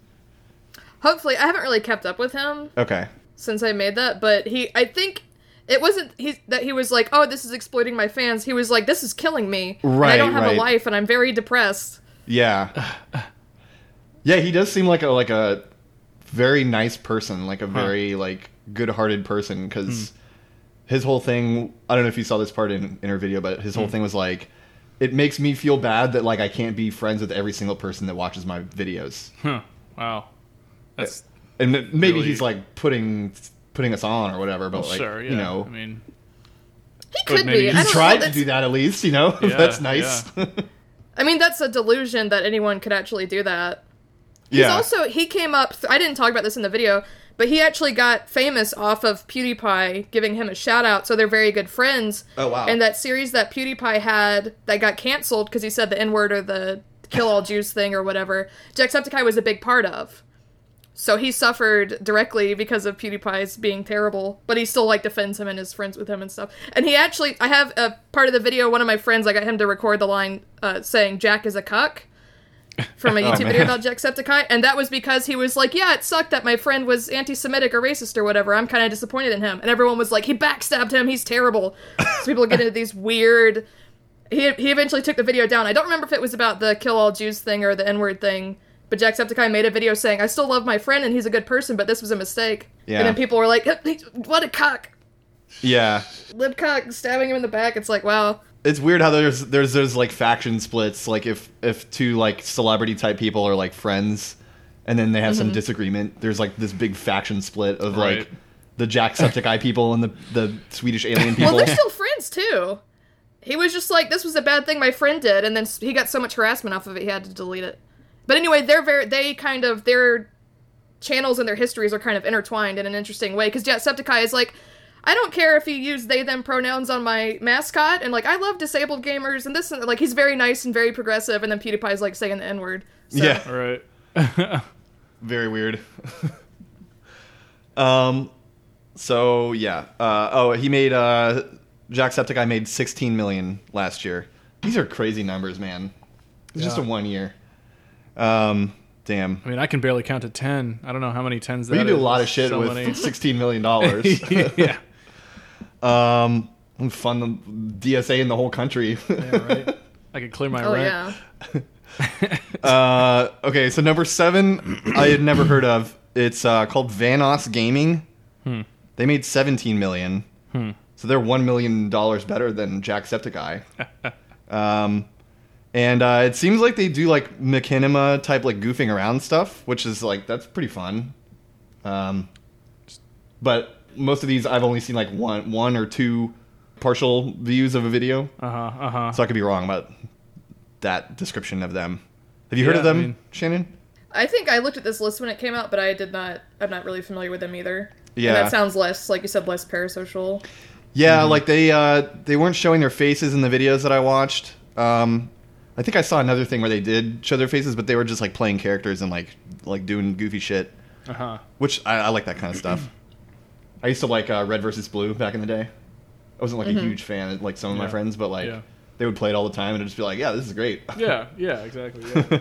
Hopefully, I haven't really kept up with him Okay. since I made that, but he, I think it wasn't he that he was like, "Oh, this is exploiting my fans." He was like, "This is killing me. and I don't have right. a life, and I'm very depressed." Yeah. yeah, he does seem like a like a very nice person, like a very like good-hearted person cuz hmm. his whole thing, I don't know if you saw this part in in her video, but his whole hmm. thing was like it makes me feel bad that like I can't be friends with every single person that watches my videos. Huh. Wow. That's And maybe Really- he's like putting putting us on or whatever, but well, like sure. Yeah. you know, I mean, He could maybe be. he I he don't tried know. to do that at least, you know. Yeah, That's nice. I mean, that's a delusion that anyone could actually do that. He's yeah. also he came up. Th- I didn't talk about this in the video, but he actually got famous off of PewDiePie giving him a shout out. So they're very good friends. Oh, wow. And that series that PewDiePie had that got canceled because he said the N word or the kill all Jews thing or whatever, Jacksepticeye was a big part of. So he suffered directly because of PewDiePie's being terrible, but he still like defends him and is friends with him and stuff. And he actually, I have a part of the video. One of my friends, I got him to record the line uh, saying "Jack is a cuck" from a YouTube man. video about Jacksepticeye, and that was because he was like, "Yeah, it sucked that my friend was anti-Semitic or racist or whatever. I'm kind of disappointed in him." And everyone was like, "He backstabbed him. He's terrible." so people get into these weird. He he eventually took the video down. I don't remember if it was about the kill all Jews thing or the N word thing. But Jacksepticeye made a video saying, "I still love my friend and he's a good person, but this was a mistake." Yeah. And then people were like, "What a cuck, yeah. lib cuck, stabbing him in the back." It's like, wow. it's weird how there's there's those like faction splits like if if two like celebrity type people are like friends and then they have some mm-hmm. disagreement there's like this big faction split of Right. like the jacksepticeye people and the the swedish alien people Well, they're still friends too. He was just like, "This was a bad thing my friend did," and then he got so much harassment off of it, he had to delete it. But anyway, they're very they kind of their channels and their histories are kind of intertwined in an interesting way because Jacksepticeye is like. I don't care if you use they them pronouns on my mascot, and like I love disabled gamers and this and like he's very nice and very progressive, and then PewDiePie's like saying the N word. So, yeah Right. very weird um so yeah uh oh he made uh jacksepticeye made 16 million last year these are crazy numbers man it's just a one year um damn I mean, I can barely count to ten. I don't know how many tens that we do a lot of shit So with many. 16 million dollars yeah. Um, fund the DSA in the whole country. yeah. Right. I could clear my Oh rent. yeah. uh, okay, so number seven, I had never heard of. It's uh, called Vanoss Gaming. Hmm. They made 17 million, Hmm. so they're one million dollars better than Jacksepticeye. um, and uh, it seems like they do like machinima type like goofing around stuff, which is like that's pretty fun. Um, but most of these I've only seen like one one or two partial views of a video. Uh huh. Uh huh. So I could be wrong about that description of them. Have you heard Yeah, of them, I mean- Shannon? I think I looked at this list when it came out, but I did not. I'm not really familiar with them either. Yeah. And that sounds less, like you said, less parasocial. Yeah, like they uh, they weren't showing their faces in the videos that I watched. Um, I think I saw another thing where they did show their faces, but they were just like playing characters and like like doing goofy shit, Uh huh. which I, I like that kind of stuff. I used to like uh, Red versus Blue back in the day. I wasn't like a huge fan like some of my friends, but like Yeah. they would play it all the time and it'd just be like, yeah, this is great. Yeah. Yeah. Exactly. Yeah.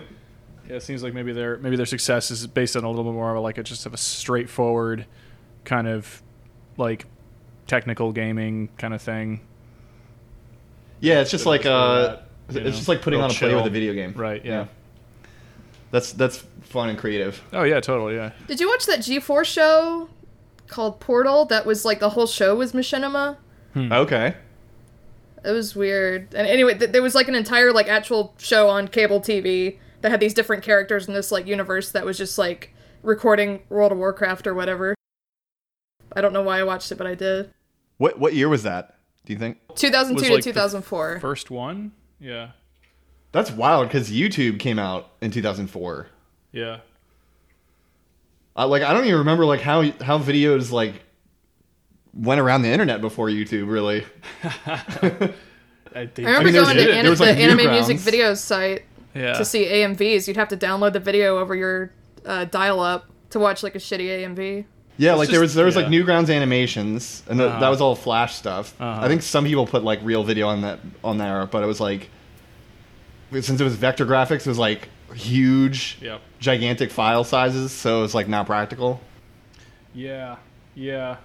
yeah. It seems like maybe their maybe their success is based on a little bit more of a, like a just of a straightforward kind of like technical gaming kind of thing. yeah, it's just like Just uh, that, you it's know, just like putting real on a play with a video game. Right. Yeah. That's that's fun and creative. Oh yeah. Totally. Yeah. Did you watch that G4 show called Portal? That was like the whole show was machinima. Hmm. Okay. It was weird. And anyway, th- there was like an entire like actual show on cable TV that had these different characters in this like universe that was just like recording World of Warcraft or whatever. I don't know why I watched it, but I did. What what year was that? Do you think? 2002 Was, to like, the 2004. First one. Yeah. That's wild because YouTube came out in 2004. Yeah. I, like I don't even remember like how how videos like went around the internet before YouTube. Really, I, I remember mean, going to an- was, like, the Anime Music Videos site yeah. to see AMVs. You'd have to download the video over your uh, dial-up to watch like a shitty AMV. Yeah, It's like there was there was like yeah. Newgrounds animations, and Uh-huh. that was all Flash stuff. Uh-huh. I think some people put like real video on that on there, but it was like since it was vector graphics, it was like huge, Yep. gigantic file sizes, so it was like not practical. Yeah, yeah.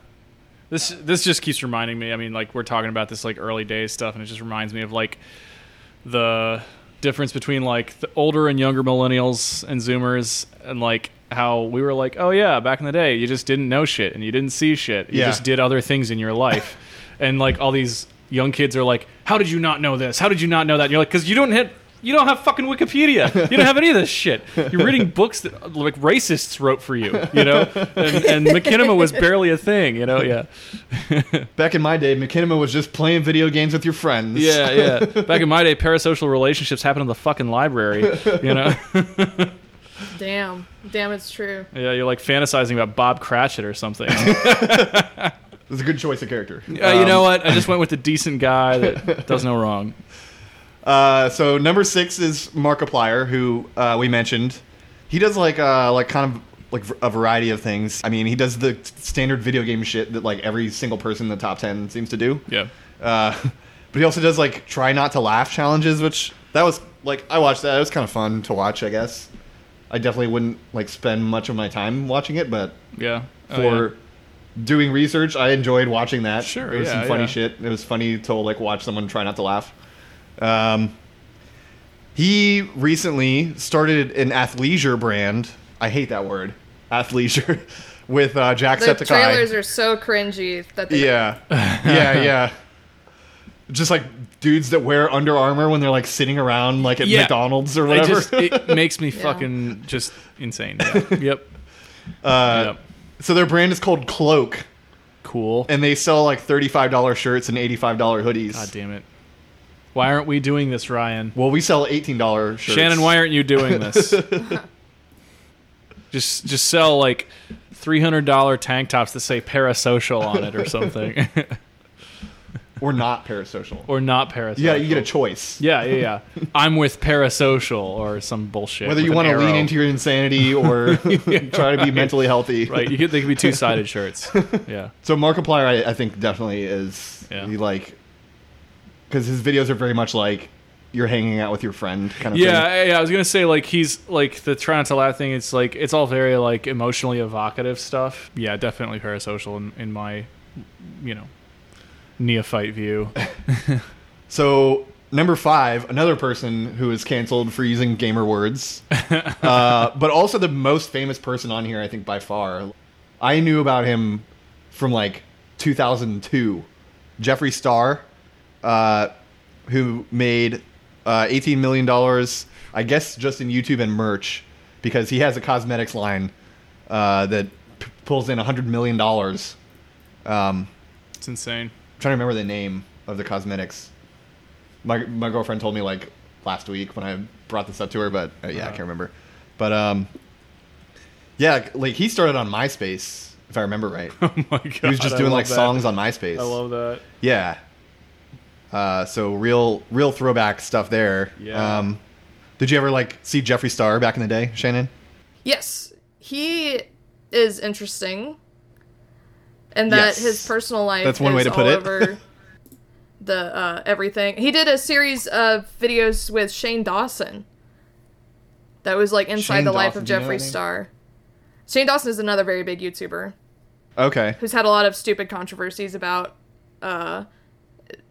This this just keeps reminding me. I mean, like we're talking about this like early days stuff, and it just reminds me of like the difference between like the older and younger millennials and Zoomers, and like how we were like, oh yeah, back in the day, you just didn't know shit and you didn't see shit. You Yeah. just did other things in your life, and like all these young kids are like, how did you not know this? How did you not know that? And you're like, because you don't hit. You don't have fucking Wikipedia. You don't have any of this shit. You're reading books that like racists wrote for you, you know. And, and machinima was barely a thing, you know. Yeah, Back in my day, machinima was just playing video games with your friends. yeah, yeah. Back in my day, parasocial relationships happened in the fucking library, you know. Damn. Damn, it's true. yeah, you're like fantasizing about Bob Cratchit or something. it was a good choice of character. Uh, you know what? I just went with the decent guy that does no wrong. Uh, so number six is Markiplier, who uh, we mentioned. He does like uh, like kind of like a variety of things. I mean, he does the standard video game shit that like every single person in the top ten seems to do. Yeah. Uh, but he also does like try not to laugh challenges, which that was like I watched that. It was kind of fun to watch. I guess I definitely wouldn't like spend much of my time watching it, but Yeah. Oh, for yeah. doing research, I enjoyed watching that. Sure, it was some funny yeah. shit. It was funny to like watch someone try not to laugh. Um, he recently started an athleisure brand. I hate that word, athleisure, with uh, The Jacksepticeye. trailers are so cringy that they Yeah, yeah, yeah. Just like dudes that wear Under Armour when they're like sitting around like at Yeah. McDonald's or It whatever. just it makes me fucking just insane. Yeah. Yep. uh, yep. So their brand is called Cloak, Cool. and they sell like thirty-five dollars shirts and eighty-five dollar hoodies. God damn it. Why aren't we doing this, Ryan? Well, we sell eighteen dollars shirts. Shannon, why aren't you doing this? just just sell like three hundred dollar tank tops that say parasocial on it or something. We're not parasocial. or not parasocial. yeah, you get a choice. Yeah, yeah, yeah. I'm with parasocial or some bullshit. Whether you want to lean into your insanity or try to be mentally healthy. right, you could they could be two sided shirts. Yeah. So Markiplier, I, I think, definitely is Yeah. he like because his videos are very much like you're hanging out with your friend kind of Yeah, thing. yeah, I was gonna say like he's like the try not to laugh thing. It's like it's all very like emotionally evocative stuff. Yeah, definitely parasocial in, in my, you know, neophyte view. So number five, another person who is canceled for using gamer words, uh, but also the most famous person on here, I think by far. I knew about him from like 2002. Jeffree Star, uh, who made uh, 18 million dollars, I guess, just in YouTube and merch, because he has a cosmetics line uh, that p- pulls in 100 million dollars. Um, It's insane. I'm trying to remember the name of the cosmetics. My my girlfriend told me like last week when I brought this up to her, but uh, yeah, I Uh-huh. can't remember. But um, yeah, like he started on MySpace, if I remember right. Oh my god. He was just doing like that. songs on MySpace. I love that. Yeah. Uh, so real real throwback stuff there. Yeah. Um, did you ever like see Jeffree Star back in the day, Shannon? Yes, he is interesting, and that Yes. his personal life That's one is way to put all it. over the uh, everything. He did a series of videos with Shane Dawson. That was like inside Shane the life Dawson, of you know Jeffree? Star. Shane Dawson is another very big YouTuber Okay. who's had a lot of stupid controversies about. Uh,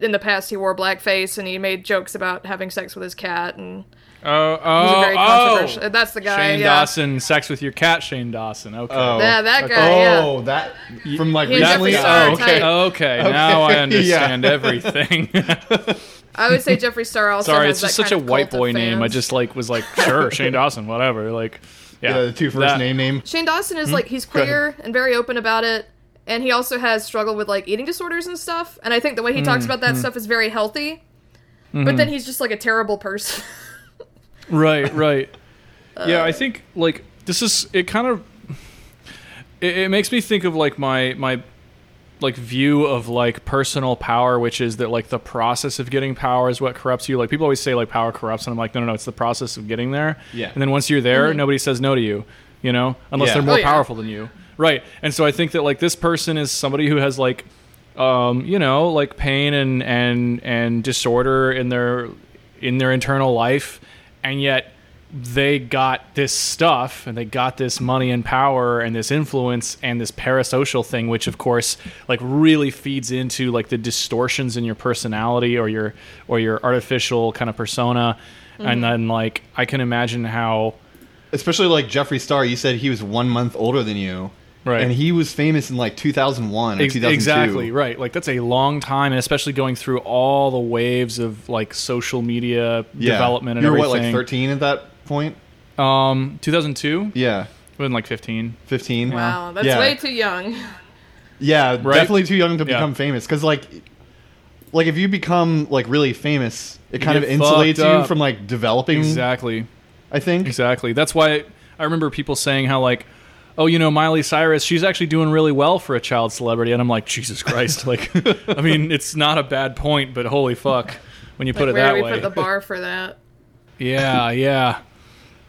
in the past, he wore blackface and he made jokes about having sex with his cat, and Oh, he was a oh, very oh. That's the guy. Shane yeah. Dawson, sex with your cat, Shane Dawson. Okay. Oh. Yeah, that guy. yeah. Oh, that from like He's recently. Oh, okay. type. Okay, now I understand yeah. everything. I would say Jeffree Star also. Sorry, has it's just that such a white boy name. I just like was like, sure, Shane Dawson, whatever. Like, yeah, Yeah, the two first That- name name. Shane Dawson Hmm? is like he's queer and very open about it, and he also has struggled with like eating disorders and stuff. And I think the way he talks Hmm, about that stuff is very healthy. Mm-hmm. But then he's just like a terrible person. Right, right. yeah, I think like this is it. Kind of it, it makes me think of like my my like view of like personal power, which is that like the process of getting power is what corrupts you. Like people always say like power corrupts, and I'm like, no, no, no, it's the process of getting there. Yeah. And then once you're there, nobody says no to you. You know, unless Yeah. they're more Oh, yeah. powerful than you. right. And so I think that like this person is somebody who has like, um, you know, like pain and and and disorder in their in their internal life, and yet they got this stuff and they got this money and power and this influence and this parasocial thing which of course like really feeds into like the distortions in your personality or your or your artificial kind of persona. And mm-hmm. then like i can imagine how Especially like Jeffree Star, you said he was one month older than you, Right. And he was famous in like 2001 or Ex- 2002. exactly right like that's a long time and especially going through all the waves of like social media Yeah. development and you were everything what, like 13 at that point? um 2002 Yeah, been like 15 15. Wow, that's Yeah. way too young. Yeah, Right? definitely too young to Yeah. become famous. Because like, like if you become like really famous, it kind of insulates you from like developing. exactly I think. Exactly. That's why I remember people saying how like, oh, you know, Miley Cyrus, she's actually doing really well for a child celebrity, and I'm like, Jesus Christ! like, I mean, it's not a bad point, but holy fuck, when you put Like, it where that do we way. put the bar for that? yeah, yeah.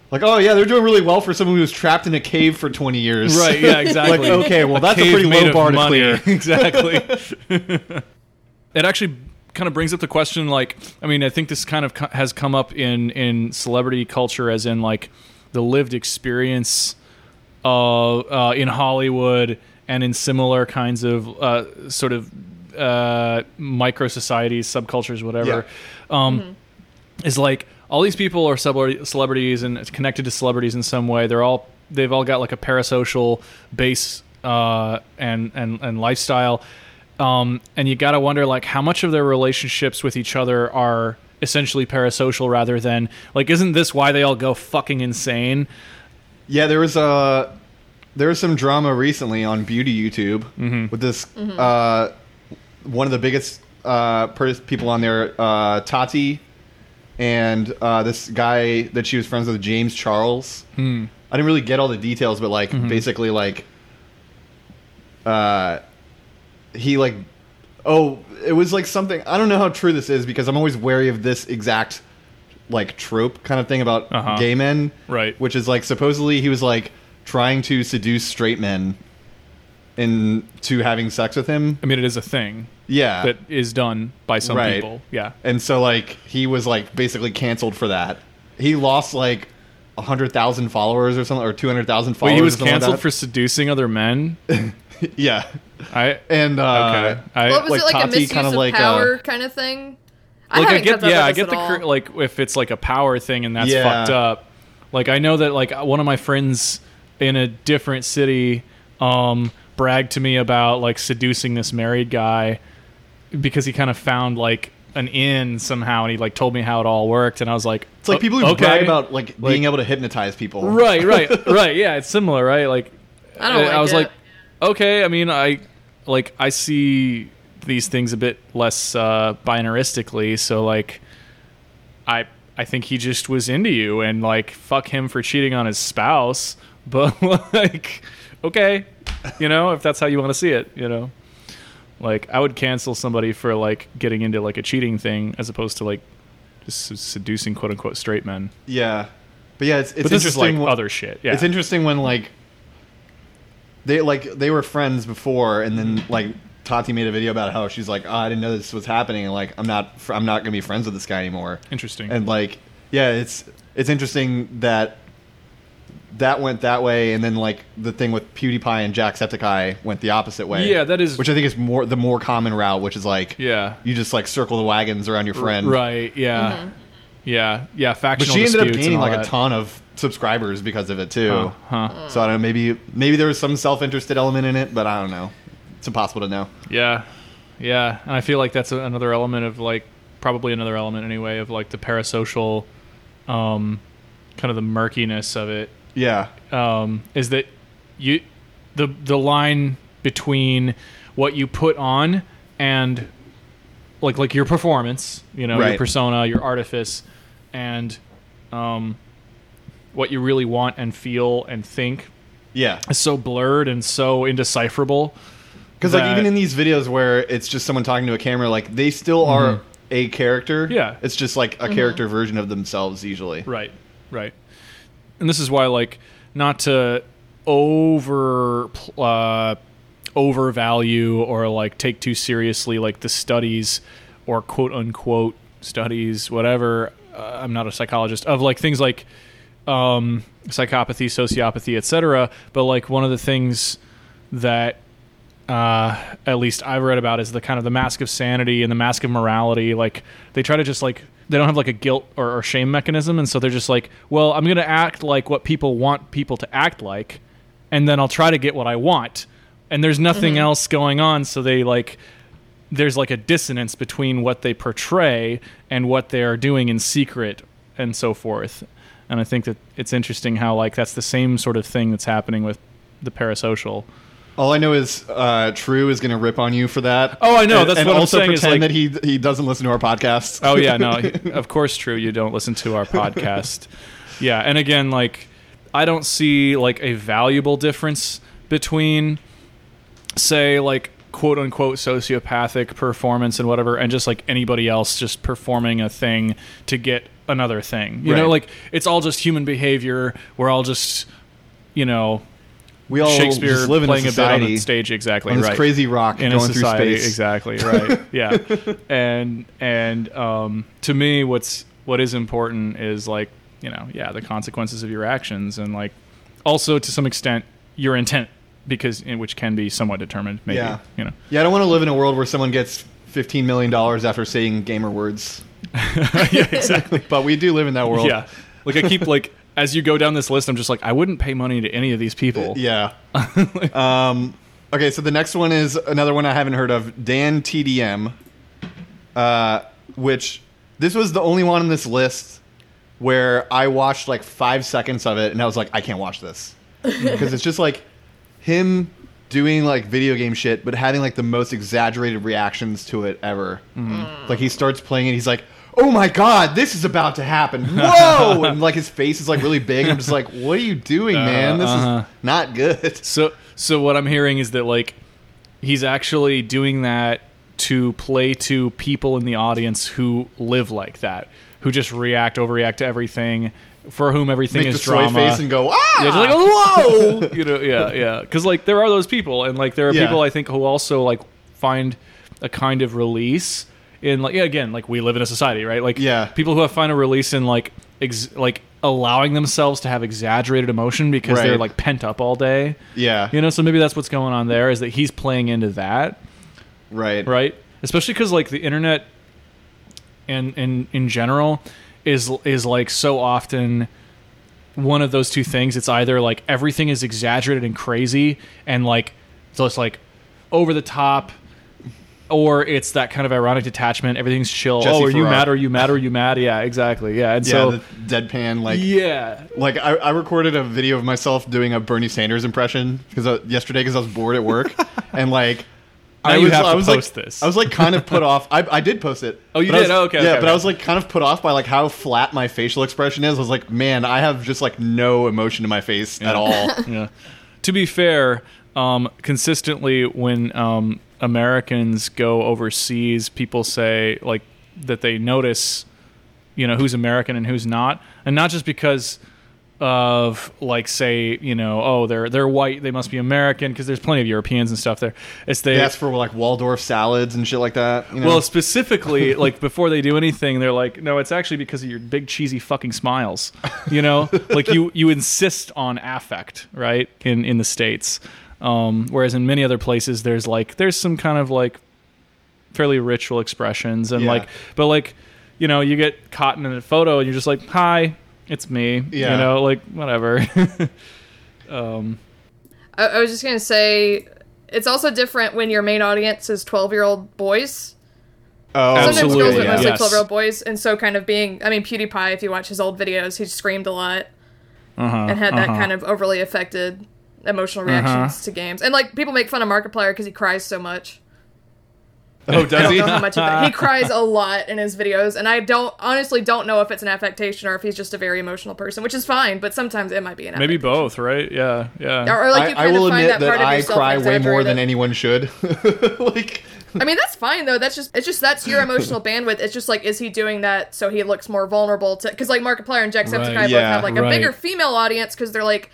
Like, oh yeah, they're doing really well for someone who was trapped in a cave for 20 years. Right. Yeah. Exactly. like, okay, well, that's a Cave pretty low of bar to clear. exactly. it actually kind of brings up the question like i mean i think this kind of co- has come up in in celebrity culture as in like the lived experience uh, uh, in hollywood and in similar kinds of uh, sort of uh, micro societies subcultures whatever um, is like all these people are celebrities and it's connected to celebrities in some way. They're all they've all got like a parasocial base uh, and and and lifestyle. Um, and you got to wonder like how much of their relationships with each other are essentially parasocial rather than like isn't this why they all go fucking insane? Yeah, there was a there was some drama recently on beauty YouTube Mm-hmm. with this uh, one of the biggest uh, pers- people on there, uh, Tati, and uh, this guy that she was friends with, James Charles. Hmm. I didn't really get all the details, but like Mm-hmm. basically like uh, he like oh it was like something I don't know how true this is because I'm always wary of this exact like trope kind of thing about Uh-huh. gay men Right. which is like supposedly he was like trying to seduce straight men into having sex with him. I mean, it is a thing Yeah. that is done by some Right. people. Yeah. and so like he was like basically canceled for that. He lost like a hundred thousand followers or something, or two hundred thousand followers. Wait, he was or something like canceled for seducing other men. yeah. I And uh, okay. I, What was like it like a misuse kind of of like, uh, power kind of thing? I like I haven't get kept yeah, I get the at all. like if it's like a power thing and that's Yeah. fucked up. Like I know that like one of my friends in a different city um bragged to me about like seducing this married guy because he kind of found like an inn somehow and he like told me how it all worked and I was like it's like people who okay." brag about like, being able to hypnotize people. Right, right, right. Yeah, it's similar, right? Like I don't like I was it. like okay, I mean I like I see these things a bit less uh binaristically, so like I I think he just was into you and like fuck him for cheating on his spouse, but like okay, you know, if that's how you want to see it, you know. Like I would cancel somebody for like getting into like a cheating thing as opposed to like just seducing quote unquote straight men. Yeah. But yeah, it's, it's But this is interesting. like wh- other shit. Yeah. It's interesting when like they like they were friends before, and then like Tati made a video about how she's like, oh, I didn't know this was happening, and like I'm not fr- I'm not gonna be friends with this guy anymore. Interesting. And like, yeah, it's it's interesting that that went that way, and then like the thing with PewDiePie and Jacksepticeye went the opposite way. Yeah, that is- which I think is more the more common route, which is like Yeah. you just like circle the wagons around your friend. Right. Yeah. Mm-hmm. Yeah. Yeah. But Factional she ended up disputes and gaining all like a ton of subscribers because of it too. Huh. huh. So I don't know. Maybe maybe there was some self-interested element in it, but I don't know. It's impossible to know. Yeah. Yeah. And I feel like that's another element of like probably another element anyway of like the parasocial, um, kind of the murkiness of it. Yeah. um, is that you the the line between what you put on and like like your performance, you know, your persona, your artifice, and um, what you really want and feel and think Yeah. is so blurred and so indecipherable. Because like even in these videos where it's just someone talking to a camera, like they still are a character. Mm-hmm. Yeah. It's just like a character version of themselves usually. Right, right. And this is why, like, not to over uh, overvalue or like take too seriously like the studies or quote unquote studies whatever uh, i'm not a psychologist of like things like um, psychopathy sociopathy etc but like one of the things that uh, at least I've read about is the kind of the mask of sanity and the mask of morality. Like they try to just like they don't have like a guilt or, or shame mechanism, and so they're just like, well, I'm gonna act like what people want people to act like, and then I'll try to get what I want, and there's nothing mm-hmm. else going on. So they like there's like a dissonance between what they portray and what they are doing in secret and so forth. And I think that it's interesting how like that's the same sort of thing that's happening with the parasocial. All I know is uh, True is going to rip on you for that. Oh, I know. That's and what I'm also saying is, pretend like- that he he doesn't listen to our podcast. Oh yeah, no, he- of course true. You don't listen to our podcast. Yeah, and again, like I don't see like a valuable difference between, say, like quote unquote sociopathic performance and whatever, and just like anybody else just performing a thing to get another thing. You know, like it's all just human behavior. We're all just, you know, we all Shakespeare just live in playing a a bit on stage. Exactly on right. crazy rock in going a through space. exactly right yeah and and um, to me what's what is important is like you know yeah the consequences of your actions and like also to some extent your intent because which can be somewhat determined maybe Yeah. you know Yeah, I don't want to live in a world where someone gets fifteen million dollars after saying gamer words. yeah exactly But we do live in that world. yeah like i keep like as you go down this list i'm just like i wouldn't pay money to any of these people Yeah. um, okay, so the next one is another one I haven't heard of, Dan TDM, uh, which this was the only one on this list where I watched like five seconds of it and I was like, I can't watch this because it's just like him doing like video game shit, but having like the most exaggerated reactions to it ever. Like he starts playing it, he's like. Oh my god, this is about to happen. Whoa! and like his face is like really big. I'm just like, what are you doing, man? This uh-huh. is not good. So so what I'm hearing is that like he's actually doing that to play to people in the audience who live like that, who just react, overreact to everything, for whom everything Make is the drama. face and go, ah! yeah, just like whoa, you know, yeah, yeah, because like there are those people, and like there are Yeah. people I think who also like find a kind of release in like yeah, again, like we live in a society, right? Like Yeah. people who have find a release in like ex- like allowing themselves to have exaggerated emotion because they're Right. like pent up all day. yeah, You know, so maybe that's what's going on there is that he's playing into that, right, right? Especially because like the internet and in in general is is like so often one of those two things. It's either like everything is exaggerated and crazy and like so it's like over the top. Or it's that kind of ironic detachment. Everything's chill. Jesse oh, are you Farrar. mad? Are you mad? Are you mad? Yeah, exactly. Yeah, and Yeah, so the deadpan like yeah, like I, I recorded a video of myself doing a Bernie Sanders impression because uh, yesterday because I was bored at work and like Now I you was, have I was post like, this. I was like kind of put off. I, I did post it. Oh, you did? was- Oh, okay, Yeah, okay, but I was like kind of put off by like how flat my facial expression is. I was like, man, I have just like no emotion in my face at all. yeah. To be fair, um, consistently when um, Americans go overseas, people say like that they notice, you know, who's American and who's not, and not just because of like say you know oh they're they're white they must be American because there's plenty of Europeans and stuff there. It's they ask for like Waldorf salads and shit like that. You know? well, specifically, like before they do anything, they're like, "No, it's actually because of your big cheesy fucking smiles." You know, like you you insist on affect, right? In in the states, um, whereas in many other places, there's like there's some kind of like fairly ritual expressions and Yeah. like, but like, you know, you get caught in a photo and you're just like, "Hi, it's me." Yeah. You know, like whatever. um, I, I was just gonna say, it's also different when your main audience is twelve-year-old boys. oh, Sometimes Absolutely, girls, but yeah. mostly Yes. twelve-year-old boys, and so kind of being. I mean, PewDiePie. If you watch his old videos, he screamed a lot uh-huh, and had that uh-huh. kind of overly affected emotional uh-huh. reactions to games. And like people make fun of Markiplier because he cries so much. oh, I does don't he? know how much of that. He cries a lot in his videos, and I don't honestly don't know if it's an affectation or if he's just a very emotional person, which is fine. But sometimes it might be an maybe both, right? Yeah, yeah. Or, or, like you I, I kind will of find admit that part that of I cry way more than anyone should. like, I mean, that's fine though. That's just it's just that's your emotional bandwidth. It's just like is he doing that so he looks more vulnerable to because like Markiplier and Jacksepticeye Right, both have like a right. bigger female audience because they're like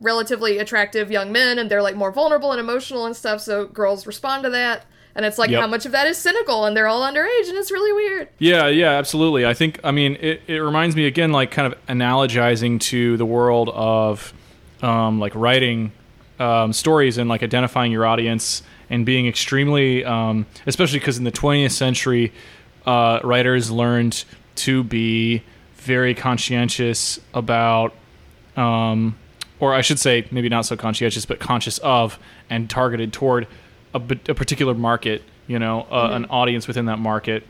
relatively attractive young men and they're like more vulnerable and emotional and stuff so girls respond to that and it's like Yep. how much of that is cynical and they're all underage and it's really weird Yeah, yeah, absolutely. I think, I mean, it, it reminds me again, like kind of analogizing to the world of um, like writing um, stories and like identifying your audience and being extremely, um, especially because in the 20th century, uh, writers learned to be very conscientious about um, or I should say, maybe not so conscientious, but conscious of and targeted toward a particular market, you know, uh, an audience within that market.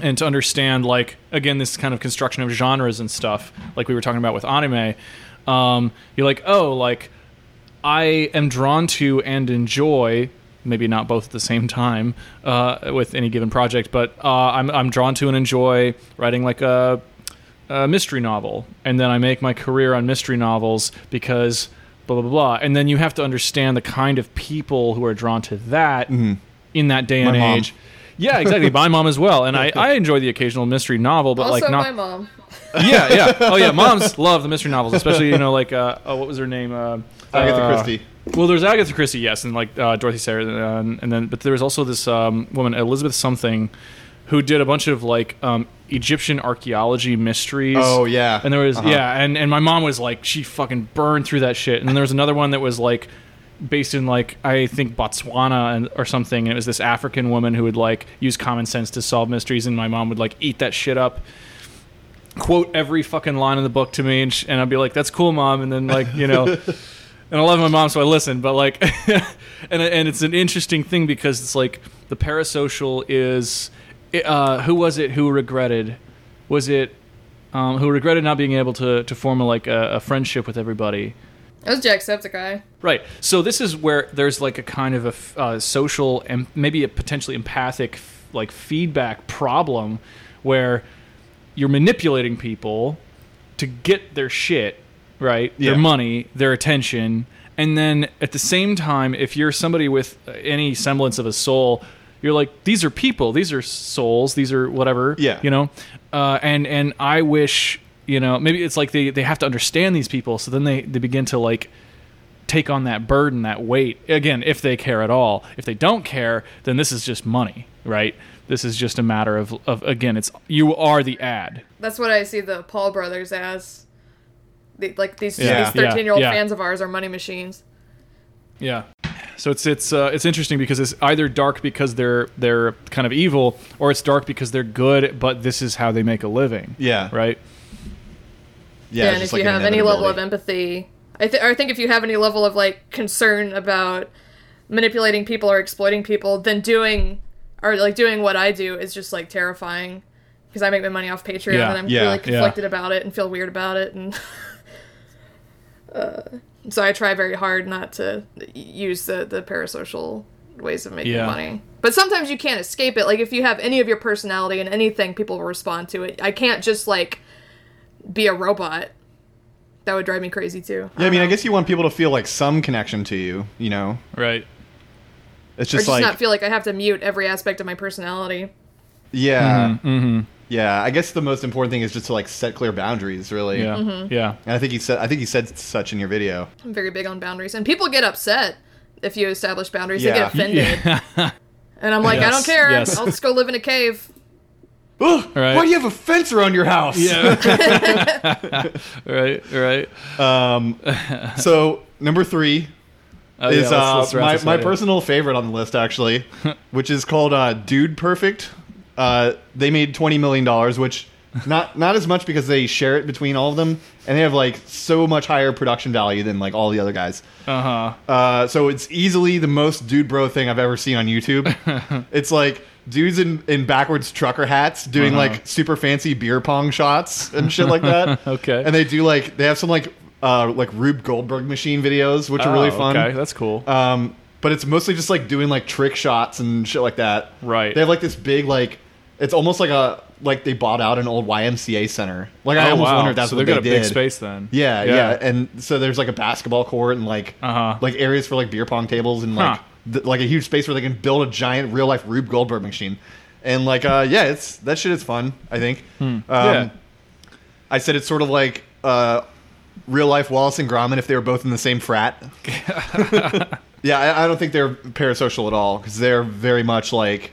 And to understand, like, again, this kind of construction of genres and stuff, like we were talking about with anime, um, you're like, oh, like, I am drawn to and enjoy, maybe not both at the same time uh, with any given project, but uh, I'm, I'm drawn to and enjoy writing like a, a mystery novel. And then I make my career on mystery novels because blah, blah, blah, blah. And then you have to understand the kind of people who are drawn to that in that day My and mom. age. Yeah, exactly. My mom as well, and I, I enjoy the occasional mystery novel, but also like not my mom yeah, yeah. Oh, yeah. Moms love the mystery novels, especially you know, like uh, oh, what was her name? Uh, Agatha uh, Christie. Well, there's Agatha Christie, yes, and like uh, Dorothy Sayers, uh, and, and then but there was also this um, woman Elizabeth something, who did a bunch of like um, Egyptian archaeology mysteries. Oh, yeah. and there was Uh-huh. yeah, and and my mom was like she fucking burned through that shit, and then there was another one that was like based in like I think Botswana and or something. And it was this African woman who would like use common sense to solve mysteries, and my mom would like eat that shit up. Quote every fucking line in the book to me, and, sh- and I'd be like, "That's cool, mom." And then like you know, and I love my mom, so I listen. But like, and and it's an interesting thing because it's like the parasocial is, uh, who was it who regretted? Was it um, who regretted not being able to to form a, like a, a friendship with everybody? that was jacksepticeye Right. So this is where there's like a kind of a uh, social and maybe a potentially empathic f- like feedback problem where you're manipulating people to get their shit, right? Yeah. Their money, their attention, and then at the same time if you're somebody with uh, any semblance of a soul, you're like these are people, these are souls, these are whatever, Yeah. you know. Uh, and and I wish you know maybe it's like they they have to understand these people, so then they they begin to like take on that burden, that weight. Again, if they care at all. If they don't care, then this is just money, right? This is just a matter of, of again, it's you are the ad. That's what I see the Paul brothers as. The, like these Yeah. these thirteen year old Yeah, yeah. fans of ours are money machines. Yeah. So it's it's uh, it's interesting because it's either dark because they're they're kind of evil, or it's dark because they're good, but this is how they make a living. Yeah. Right. Yeah, Yeah, and if just you an have any level of empathy, I, th- I think if you have any level of like concern about manipulating people or exploiting people, then doing or like doing what I do is just like terrifying because I make my money off Patreon Yeah, and I'm yeah, really yeah. conflicted about it and feel weird about it and. uh, so I try very hard not to use the the parasocial ways of making Yeah. money. But sometimes you can't escape it. Like if you have any of your personality and anything, people will respond to it. I can't just like be a robot. That would drive me crazy too. Yeah, I mean, I guess you want people to feel like some connection to you. You know, Right. it's or just just like not feel like I have to mute every aspect of my personality. yeah, Mm-hmm. Yeah. I guess the most important thing is just to like set clear boundaries, really. Yeah. Mm-hmm. Yeah. And I think he said I think he said such in your video. I'm very big on boundaries, and people get upset if you establish boundaries. Yeah. They get offended, Yeah. and I'm like, I don't care. yes. I'll just go live in a cave. Ugh, Right. Why do you have a fence around your house? Yeah. right. Right. Um, so number three Oh, is yeah, let's- uh, let's my, my out, personal favorite on the list actually, which is called uh, Dude Perfect. Uh, they made twenty million dollars, which not not as much because they share it between all of them, and they have like so much higher production value than like all the other guys. Uh-huh. Uh, so it's easily the most dude bro thing I've ever seen on YouTube. it's like dudes in, in backwards trucker hats doing Uh-huh. like super fancy beer pong shots and shit like that. Okay. And they do like they have some like uh like Rube Goldberg machine videos, which are really Oh, fun. Okay, that's cool. Um, but it's mostly just like doing like trick shots and shit like that. Right. They have like this big like it's almost like a like they bought out an old YMCA center. Like I oh, almost wow. wonder if that's so what they've they got a did. big space then. Yeah, yeah, and so there's like a basketball court and like Uh-huh. like areas for like beer pong tables and like Huh. th- like a huge space where they can build a giant real life Rube Goldberg machine. And like uh yeah, it's that shit is fun, I think. Um Hmm. Yeah. I said it's sort of like uh real life Wallace and Gromit if they were both in the same frat. yeah, I, I don't think they're parasocial at all because they're very much like,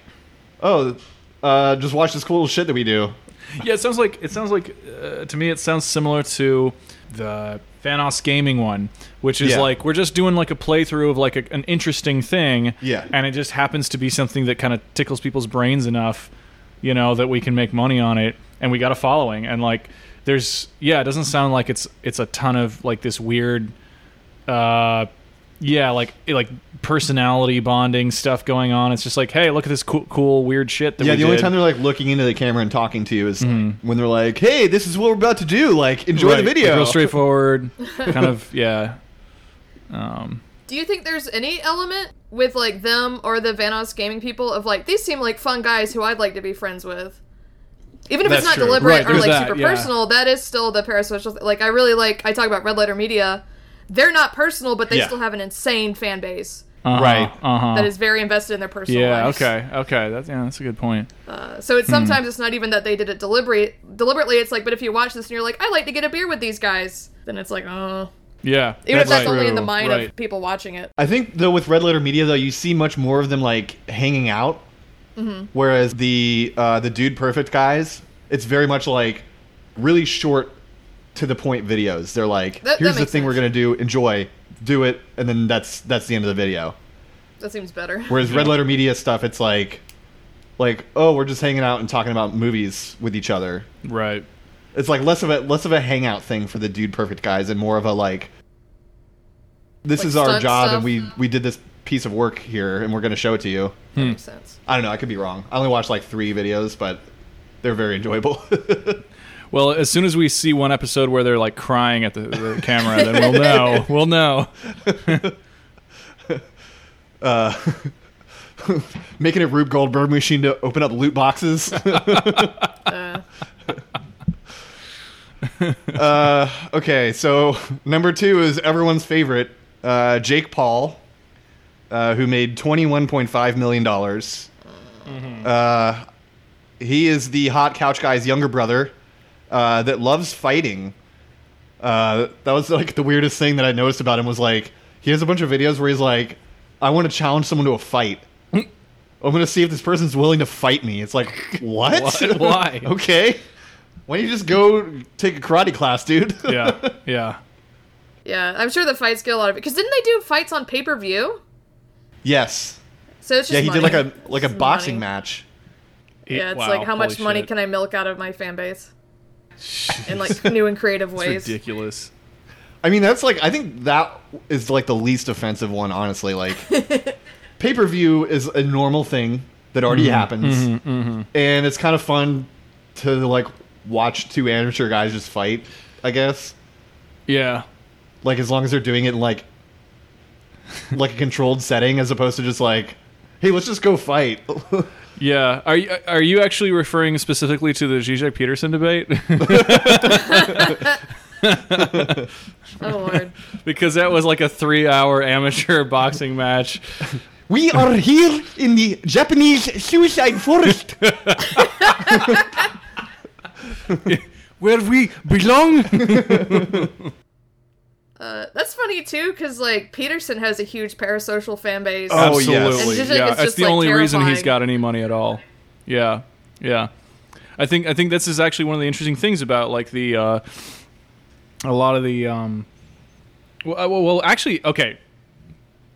oh, uh, just watch this cool shit that we do. Yeah, it sounds like it sounds like uh, to me it sounds similar to the Vanoss gaming one, which is Yeah. like we're just doing like a playthrough of like a, an interesting thing, Yeah. and it just happens to be something that kind of tickles people's brains enough, you know, that we can make money on it, and we got a following, and like there's yeah, it doesn't sound like it's it's a ton of like this weird, uh, yeah, like like personality bonding stuff going on. It's just like, hey, look at this cool, cool weird shit that yeah, we the only time they're like looking into the camera and talking to you is when they're like, "Hey, this is what we're about to do. Like, enjoy Right, the video." like real straightforward, kind of yeah. Um, Do you think there's any element with like them or the Vanoss gaming people of like these seem like fun guys who I'd like to be friends with? Even if That's it's not true. deliberate Right, or like that, super yeah. personal, that is still the parasocial. Like I really like. I talk about Red Letter Media. They're not personal, but they Yeah. still have an insane fan base uh-huh, Right. Uh-huh. that is very invested in their personal yeah. lives. Okay. Okay. That's yeah. That's a good point. So it's sometimes it's not even that they did it deliberate deliberately. It's like, but if you watch this and you're like, I like to get a beer with these guys, then it's like, oh. Yeah. Even if that's right. only in the mind Right. of people watching it. I think though with Red Letter Media though you see much more of them like hanging out, whereas the uh, the Dude Perfect guys, it's very much like really short to the point videos. They're like, That- that here's the makes thing we're gonna do, enjoy, do it, and then that's that's the end of the video. That seems better. Whereas Red Letter Media stuff, it's like, like oh we're just hanging out and talking about movies with each other. Right. It's like less of a less of a hangout thing for the Dude Perfect guys and more of a like, this Like is our job stuff? and we we did this piece of work here and we're gonna show it to you. Hmm. That makes sense. I don't know. I could be wrong. I only watched like three videos, but they're very enjoyable. Well, as soon as we see one episode where they're like crying at the, the camera, then we'll know. We'll know. Making a Rube Goldberg machine to open up loot boxes. Uh, uh, okay, so number two is everyone's favorite, uh, Jake Paul, uh, who made twenty-one point five million dollars. Uh, he is the hot couch guy's younger brother uh, that loves fighting. Uh, that was like the weirdest thing that I noticed about him was like he has a bunch of videos where he's like, "I want to challenge someone to a fight. I'm going to see if this person's willing to fight me." It's like, what? What? Why? okay. Why don't you just go take a karate class, dude? Yeah. Yeah. yeah, I'm sure the fights get a lot of it. Because didn't they do fights on pay per view? yes. So it's just Yeah, he did like a like a It's boxing money. match. Yeah, it's Wow, like how much money shit. can I milk out of my fan base in like new and creative It's ways. ridiculous. I mean, that's like I think that is like the least offensive one, honestly. Like pay per view is a normal thing that already mm-hmm. happens, mm-hmm. Mm-hmm. and it's kind of fun to like watch two amateur guys just fight. I guess, Yeah. like as long as they're doing it in like like a controlled setting, as opposed to just like, hey, let's just go fight. Yeah. Are you are you actually referring specifically to the Zizek Peterson debate? Oh lord. because that was like a three hour amateur boxing match. we are here in the Japanese suicide forest. Where we belong. Uh, that's funny too, because like Peterson has a huge parasocial fan base. Oh, yes. Absolutely. And Zizek yeah, is that's just, the like, only reason he's got any money at all. Yeah. Yeah. I think I think this is actually one of the interesting things about like the uh a lot of the um well, uh, well, well actually okay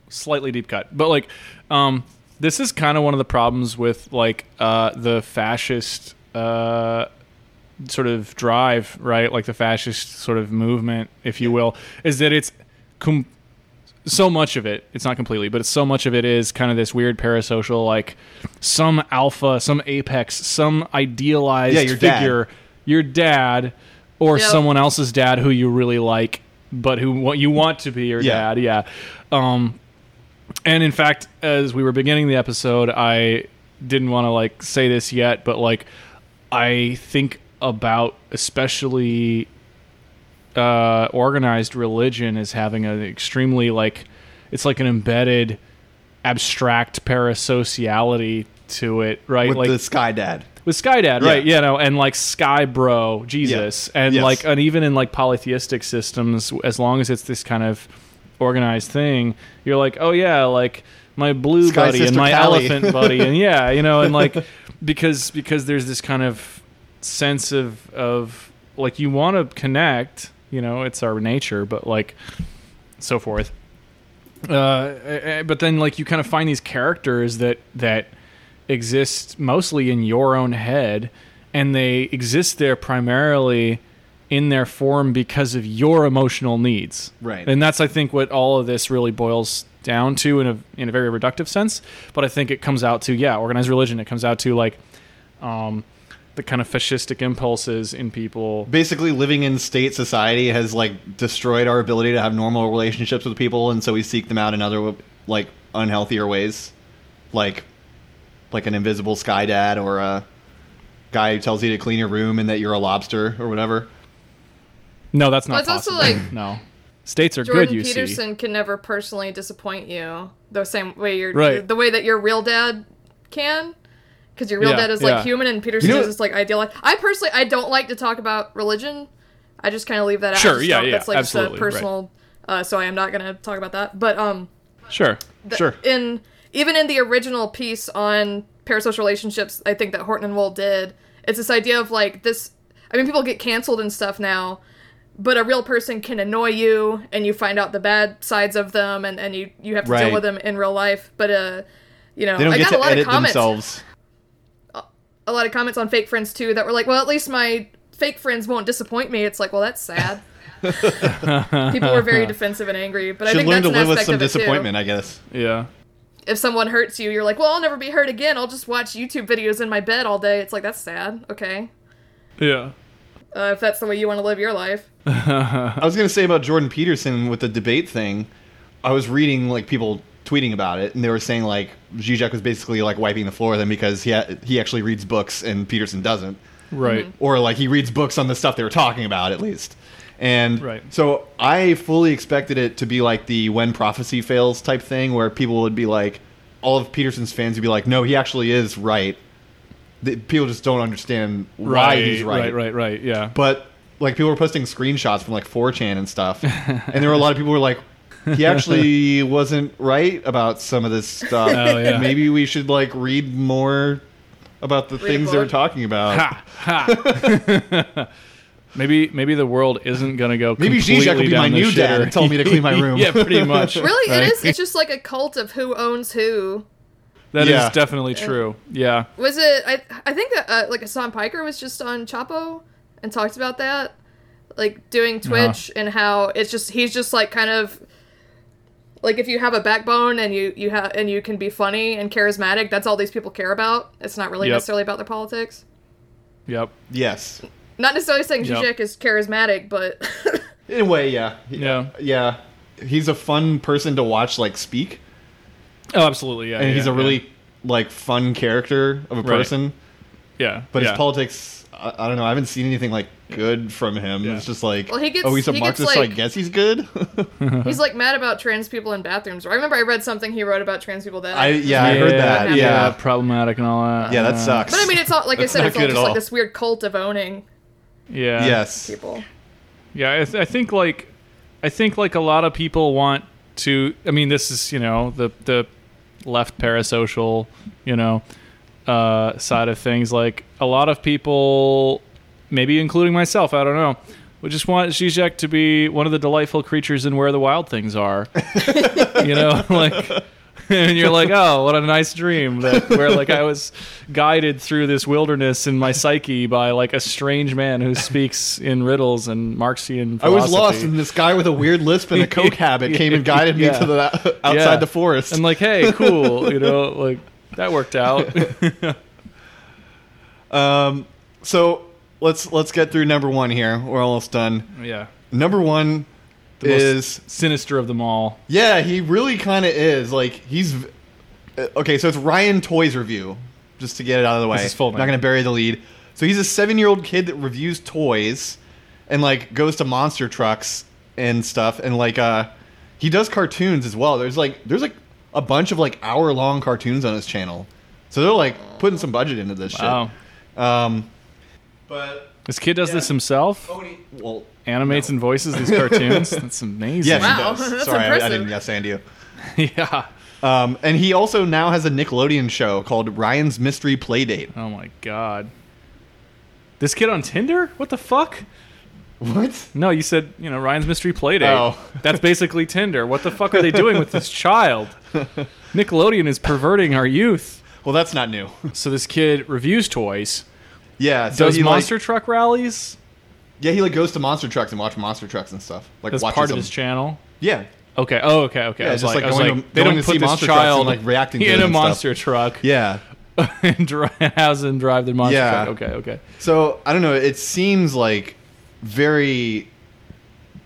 slightly deep cut but like um this is kind of one of the problems with like uh the fascist uh sort of drive right like the fascist sort of movement if you will is that it's com- so much of it it's not completely but it's so much of it is kind of this weird parasocial like some alpha some apex some idealized Yeah, your dad. figure your dad or Yep. someone else's dad who you really like but who what you want to be your Yeah. dad yeah um and in fact as we were beginning the episode i didn't want to like say this yet but like i think about especially uh organized religion as having an extremely like it's like an embedded abstract parasociality to it right with like the Sky Dad. with Skydad, Yeah. right? You know, and like Sky Bro, Jesus, and Yes. like, and even in like polytheistic systems, as long as it's this kind of organized thing, you're like, oh yeah, like my blue Sky buddy and my Callie. elephant buddy, and yeah, you know, and like because because there's this kind of sense of of like you want to connect, you know, it's our nature, but like so forth. Uh, but then like you kind of find these characters that that exist mostly in your own head, and they exist there primarily in their form because of your emotional needs. Right. And that's I think what all of this really boils down to in a in a very reductive sense. But I think it comes out to yeah, organized religion. It comes out to like um, the kind of fascistic impulses in people. Basically, living in state society has like destroyed our ability to have normal relationships with people, and so we seek them out in other like unhealthier ways, like like an invisible sky dad or a guy who tells you to clean your room and that you're a lobster or whatever. No, that's not Well, it's also like- no. States are Jordan good, you Peterson can never personally disappoint you the same way your Right. the way that your real dad can. Because your real Yeah, dad is like yeah. human and Peterson You know- is just like ideal. I personally I don't like to talk about religion. I just kind of leave that out. Sure, yeah, yeah, That's like just a absolutely, right. personal. Uh, so I am not going to talk about that. But um. Sure. the- Sure. In even in the original piece on parasocial relationships, I think that Horton and Wohl did. It's this idea of like this. I mean, people get canceled and stuff now, but a real person can annoy you, and you find out the bad sides of them, and, and you you have to Right. deal with them in real life. But uh, you know, They don't I get got to a lot edit of comments. themselves. A lot of comments on fake friends too that were like, well, at least my fake friends won't disappoint me. It's like, well, that's sad. People were very defensive and angry, but I Should think learn that's to an live with aspect some of it, too. disappointment, I guess. Yeah. if someone hurts you, you're like, well, I'll never be hurt again. I'll just watch YouTube videos in my bed all day. It's like, that's sad. Okay. Yeah. Uh, if that's the way you want to live your life. I was gonna say about Jordan Peterson with the debate thing. I was reading like people tweeting about it, and they were saying like Zizek was basically like wiping the floor with him because he ha- he actually reads books and Peterson doesn't, Right. Mm-hmm. or like he reads books on the stuff they were talking about at least. And Right. so I fully expected it to be like the when prophecy fails type thing, where people would be like, all of Peterson's fans would be like, no, he actually is right. The, people just don't understand why Right, he's right. right, right, right. Yeah. But like people were posting screenshots from like 4chan and stuff, and there were a lot of people who were like, he actually wasn't right about some of this stuff. Oh, yeah. Maybe we should like read more about the Read things they're talking about. Ha ha. maybe maybe the world isn't gonna go. Maybe completely Zizek will be my the new dad shitter. and tell me to clean my room. yeah, pretty much. Really, right? it is. It's just like a cult of who owns who. That is Yeah. definitely true. Yeah. Was it? I I think that uh, like Hassan Piker was just on Chapo and talked about that, like doing Twitch and how it's just he's just like kind of like if you have a backbone and you you have and you can be funny and charismatic, that's all these people care about. It's not really Yep. necessarily about their politics. Yep. Yes, Not necessarily saying Yep. Zizek is charismatic, but in a way, yeah, Yeah. yeah. He's a fun person to watch like speak, Oh, absolutely. Yeah. and he's yeah, a really like fun character of a Right. person. yeah. But yeah. his politics, I, I don't know. I haven't seen anything like good from him. Yeah. It's just like, Well, he gets- oh, he's a he gets, Marxist, so I guess he's good. he's like mad about trans people in bathrooms. I remember I read something he wrote about trans people that I- yeah, I heard that, yeah. problematic and all that. yeah, that sucks. But I mean, it's all like I said, it's all good at just like this weird cult of owning Yeah. yes, people. Yeah, I, th- I think like I think like a lot of people want to. I mean, this is you know the the left parasocial you know uh, side of things. Like a lot of people, maybe including myself, I don't know, We just want Zizek to be one of the delightful creatures in where the wild things are. you know, like. And you're like, oh, what a nice dream that where like I was guided through this wilderness in my psyche by like a strange man who speaks in riddles and Marxian. I was lost, and this guy with a weird lisp and a coke habit came and guided me Yeah. to the outside Yeah. the forest. and like, hey, cool, you know, like that worked out. um, so let's let's get through number one here. We're almost done. yeah, Number one the is sinister of them all. yeah, he really kind of is. Like he's uh, okay. So it's Ryan Toys review, just to get it out of the way. This is full Not going to bury the lead. So he's a seven-year-old kid that reviews toys, and like goes to monster trucks and stuff, and like uh, he does cartoons as well. There's like there's like a bunch of like hour-long cartoons on his channel, so they're like putting some budget into this Wow. shit. Um, but This kid does this himself. well, Animates and voices these cartoons. That's amazing. yes, Wow, he does. that's Sorry, I, I didn't yes and you. yeah. Um, and he also now has a Nickelodeon show called Ryan's Mystery Playdate. Oh my god. This kid on Tinder? What the fuck? What? No, you said, you know, Ryan's Mystery Playdate. Oh. That's basically Tinder. What the fuck are they doing with this child? Nickelodeon is perverting our youth. Well, that's not new. So this kid reviews toys, yeah. So does he monster Like, truck rallies yeah, he like goes to monster trucks and watch monster trucks and stuff. Like watches part of them. his channel. Yeah. Okay. Oh, okay. Okay. Yeah, I was just like, like I was going like to- they don't put see this monster trucks and, like, reacting in a and stuff. monster truck Yeah. and has him drive the monster Yeah. truck. Okay. Okay. So I don't know. It seems like very,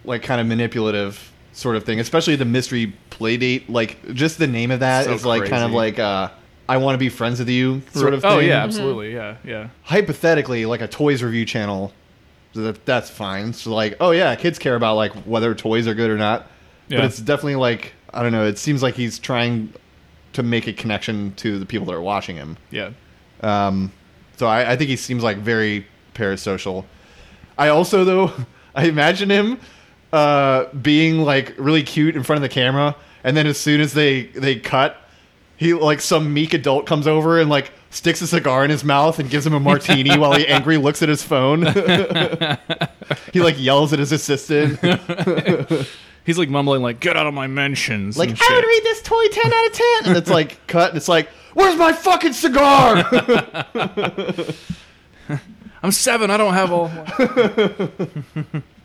like, kind of manipulative sort of thing. Especially the mystery playdate. Like, just the name of that is So like kind of like uh, I want to be friends with you sort of thing. Oh yeah, absolutely. Yeah. Yeah. Hypothetically, like a toys review channel, that, that's fine. So like, oh yeah, kids care about like whether toys are good or not. Yeah. But it's definitely like I don't know. It seems like he's trying to make a connection to the people that are watching him. Yeah. Um, so I, I think he seems like very parasocial. I also though I imagine him uh, being like really cute in front of the camera, and then as soon as they they cut, he like some meek adult comes over and like sticks a cigar in his mouth and gives him a martini while he angry looks at his phone. he like yells at his assistant. He's like mumbling, like, "Get out of my mentions." like I would rate this toy ten out of ten, and it's like cut. And it's like, where's my fucking cigar? I'm seven. I don't have all.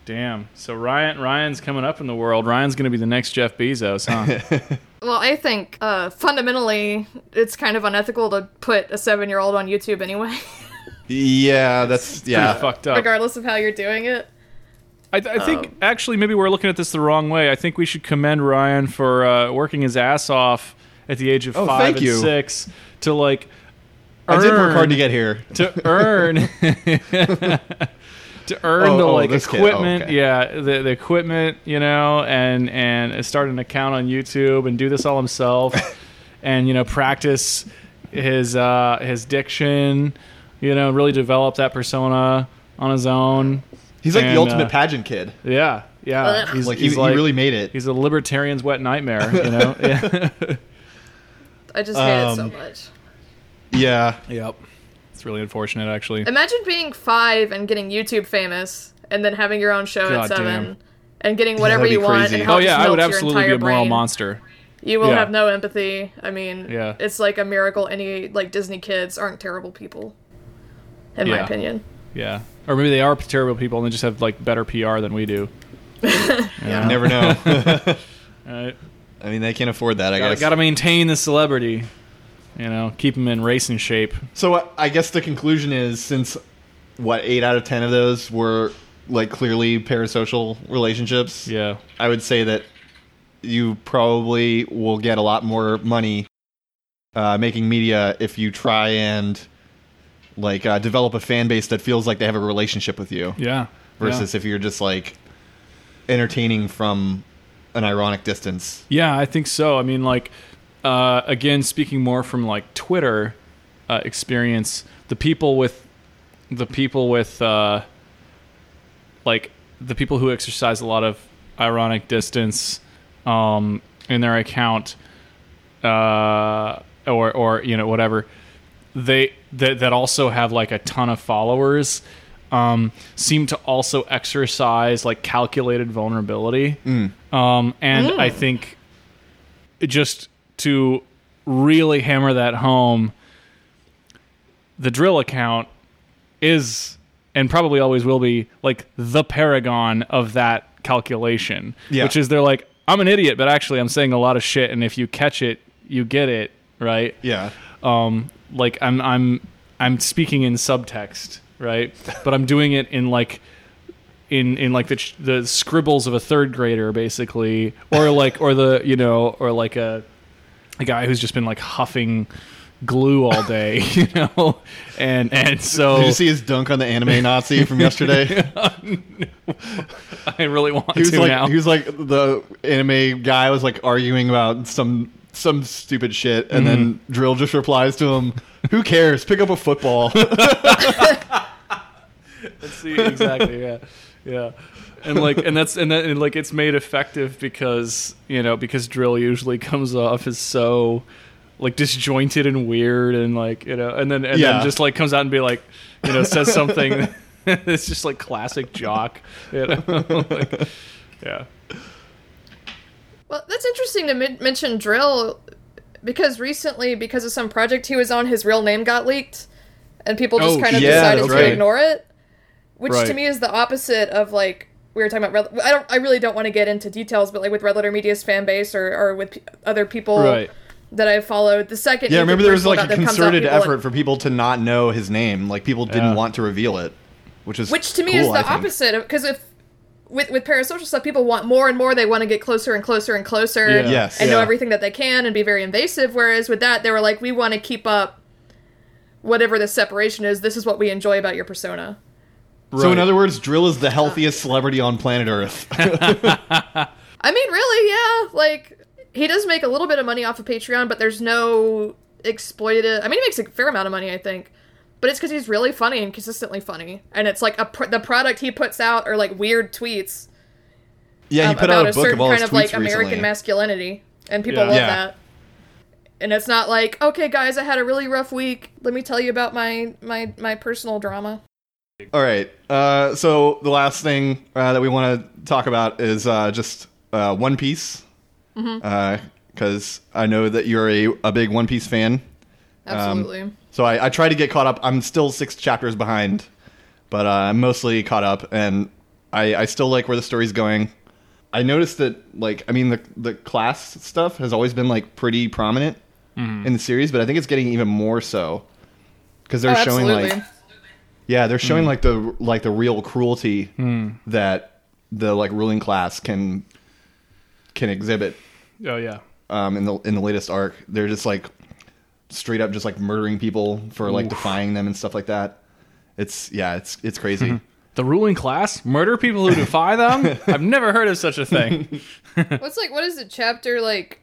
Damn. So Ryan, Ryan's coming up in the world. Ryan's going to be the next Jeff Bezos, huh? Well, I think uh, fundamentally it's kind of unethical to put a seven year old on YouTube anyway, yeah, that's yeah. Fucked up. regardless of how you're doing it. I, I think Um, actually maybe we're looking at this the wrong way. I think we should commend Ryan for uh, working his ass off at the age of Oh, five and you. six to like. I did work hard to get here. to earn to earn Oh, the oh, like this kid. Oh, equipment okay. yeah the, the equipment you know and and start an account on youtube and do this all himself and you know practice his uh his diction you know really develop that persona on his own He's like And, the ultimate uh, pageant kid. yeah yeah he's Like he's he, like he really made it. he's a libertarian's wet nightmare you know yeah I just hate it so Um, much. Yeah. yep it's really unfortunate actually Imagine being five and getting YouTube famous, and then having your own show God at seven, damn. and getting whatever that'd be you want. And how oh it yeah i would your absolutely be a moral brain. monster You will Yeah. have no empathy. I mean, Yeah. it's like a miracle any like Disney kids aren't terrible people, in my opinion. Yeah. Or maybe they are terrible people and they just have like better PR than we do. You never know. Right? I mean, they can't afford that, I Gotta, guess. gotta maintain the celebrity. You know, keep them in racing shape. So uh, I guess the conclusion is since what eight out of ten of those were like clearly parasocial relationships. Yeah. I would say that you probably will get a lot more money uh, making media if you try and like uh, develop a fan base that feels like they have a relationship with you Yeah. versus if you're just like entertaining from an ironic distance. Yeah, I think so. I mean, like, uh, again, speaking more from like Twitter uh, experience, the people with the people with uh, like the people who exercise a lot of ironic distance um, in their account, uh, or or you know whatever, they that that also have like a ton of followers. Um, seem to also exercise like calculated vulnerability. Um, and I think just to really hammer that home, the dril account is and probably always will be like the paragon of that calculation. Yeah. Which is they're like, I'm an idiot, but actually I'm saying a lot of shit, and if you catch it, you get it, right? Yeah. um like i'm i'm i'm speaking in subtext right but i'm doing it in like in in like the the scribbles of a third grader basically or like or the you know or like a a guy who's just been like huffing glue all day you know and and so Did you see his dunk on the anime Nazi from yesterday? i really want he was to like now he was like the anime guy was like arguing about some some stupid shit, and then mm-hmm. Dril just replies to him, "Who cares? Pick up a football." Let's see, exactly. Yeah, yeah. And like, and that's and that, and like, it's made effective because you know because dril usually comes off as so like disjointed and weird and like you know, and then and Yeah. then just like comes out and be like, you know, says something. it's just like classic jock. You know, like, yeah. Well, that's interesting to men- mention Dril because recently, because of some project he was on, his real name got leaked, and people just Oh, kind of yeah, decided to right. ignore it. Which to me is the opposite of like we were talking about. Red- I don't. I really don't want to get into details, but like with Red Letter Media's fan base or, or with p- other people Right. that I've followed, the second yeah, anything remember there was like a about them comes out, concerted people- effort for people to not know his name. Like people didn't Yeah. want to reveal it, which is which to me cool, is the opposite because if with with parasocial stuff people want more and more they want to get closer and closer and closer Yeah. Yes. and know everything that they can and be very invasive whereas with that they were like we want to keep up whatever the separation is this is what we enjoy about your persona So in other words, Dril is the healthiest celebrity on planet Earth. i mean really yeah like he does make a little bit of money off of patreon but there's no exploitative i mean he makes a fair amount of money i think but it's because he's really funny and consistently funny and it's like a pr- the product he puts out are like weird tweets yeah, he um, put about out a a book certain of all kind his of like tweets American masculinity, and people Yeah. love Yeah. that. And it's not like, okay, guys, I had a really rough week. Let me tell you about my my my personal drama. All right. Uh, so the last thing uh, that we want to talk about is uh, just uh, One Piece, Mm-hmm. because I know that you're a, a big One Piece fan. Absolutely. So I, I try to get caught up. I'm still six chapters behind, but uh, I'm mostly caught up, and I, I still like where the story's going. I noticed that, like, I mean, the the class stuff has always been like pretty prominent in the series, but I think it's getting even more so because they're oh, showing absolutely. like yeah, they're showing like the like the real cruelty that the like ruling class can can exhibit Oh yeah. um, in the in the latest arc. They're just like straight up just like murdering people for like defying them and stuff like that. It's yeah, it's it's crazy. The ruling class murder people who defy them. I've never heard of such a thing. What's like what is it? Chapter like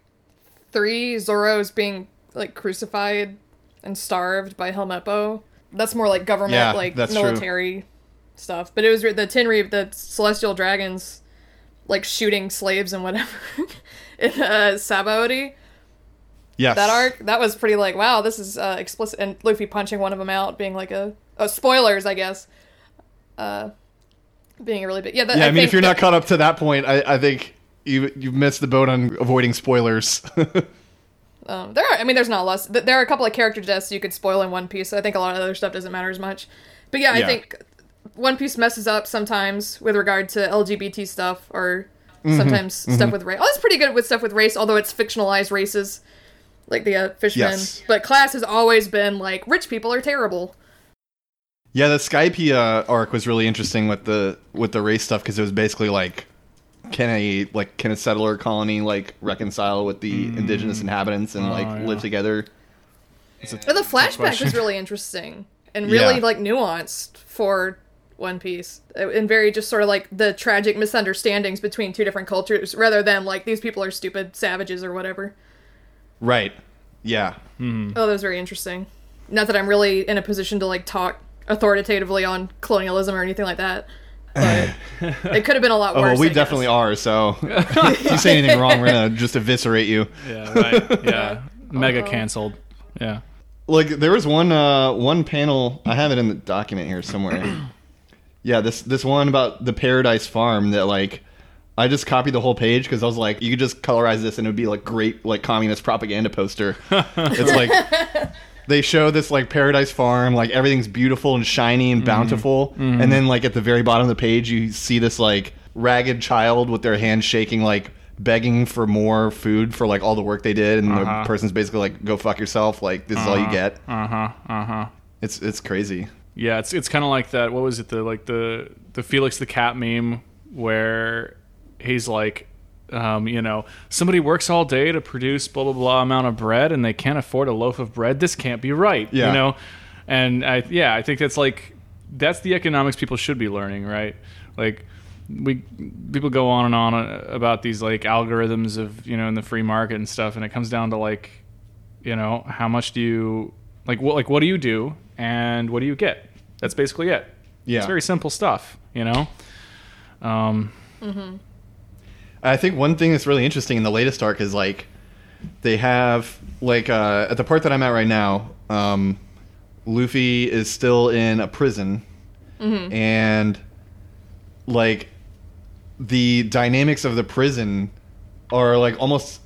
three. Zoro's being like crucified and starved by Helmeppo. That's more like government, Yeah, like that's true. military stuff. But it was the Tenri, the celestial dragons, like shooting slaves and whatever in uh, Sabaody. yes, that arc that was pretty like wow this is uh, explicit and luffy punching one of them out being like a oh spoilers i guess uh being a really big yeah that, Yeah, I, mean, think if you're not caught up to that point, I, I think you you've missed the boat on avoiding spoilers. um, there are i mean there's not less th- there are a couple of character deaths you could spoil in one piece so i think a lot of other stuff doesn't matter as much. But yeah i think one piece messes up sometimes with regard to lgbt stuff or sometimes stuff with race. Oh it's pretty good with stuff with race although it's fictionalized races like the uh, fishmen. Yes. but class has always been like rich people are terrible. Yeah, the Skypiea uh, arc was really interesting with the with the race stuff because it was basically like can a like can a settler colony like reconcile with the indigenous inhabitants and like Oh, yeah. live together? But the flashback question. was really interesting and really Yeah. like nuanced for One Piece, Uh, and very just sort of like the tragic misunderstandings between two different cultures, rather than like these people are stupid savages or whatever. Right. Yeah. Oh, that was very interesting. Not that I'm really in a position to like talk authoritatively on colonialism or anything like that, but it could have been a lot Oh, worse. well, we I guess. definitely are. So if you say anything wrong, we're gonna just eviscerate you. Yeah. Right. Yeah. Mega Uh-oh. canceled. Yeah. Like there was one uh one panel. I have it in the document here somewhere. yeah, this this one about the Paradise Farm that like. I just copied the whole page because I was like, you could just colorize this and it would be like great like communist propaganda poster. it's like they show this like paradise farm, like everything's beautiful and shiny and bountiful, and then like at the very bottom of the page, you see this like ragged child with their hands shaking, like begging for more food for like all the work they did, and Uh-huh. the person's basically like, "Go fuck yourself," like this is all you get. Uh huh. Uh huh. It's it's crazy. Yeah, it's it's kind of like that. What was it? The like the the Felix the cat meme where he's like, um, you know, somebody works all day to produce blah blah blah amount of bread, and they can't afford a loaf of bread. This can't be right. Yeah. You know, and I yeah, I think that's like that's the economics people should be learning, right? Like we people go on and on uh, about these like algorithms of you know in the free market and stuff, and it comes down to like, you know, how much do you like what like what do you do and what do you get? That's basically it. Yeah. It's very simple stuff, you know. Um, I think one thing that's really interesting in the latest arc is like they have like uh, at the part that I'm at right now, um, Luffy is still in a prison, and like the dynamics of the prison are like almost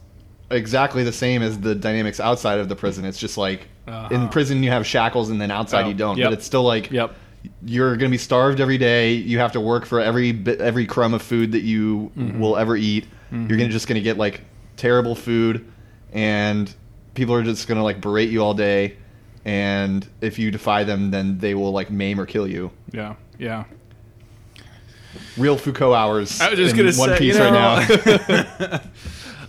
exactly the same as the dynamics outside of the prison. It's just like in prison you have shackles and then outside Oh, you don't, yep. but it's still like yep. You're going to be starved every day. You have to work for every bit, every crumb of food that you mm-hmm. will ever eat. You're gonna, mm-hmm. just going to get like terrible food, and people are just going to like berate you all day. And if you defy them, then they will like maim or kill you. Yeah. Yeah. Real Foucault hours. I was just gonna One say, Piece you right now.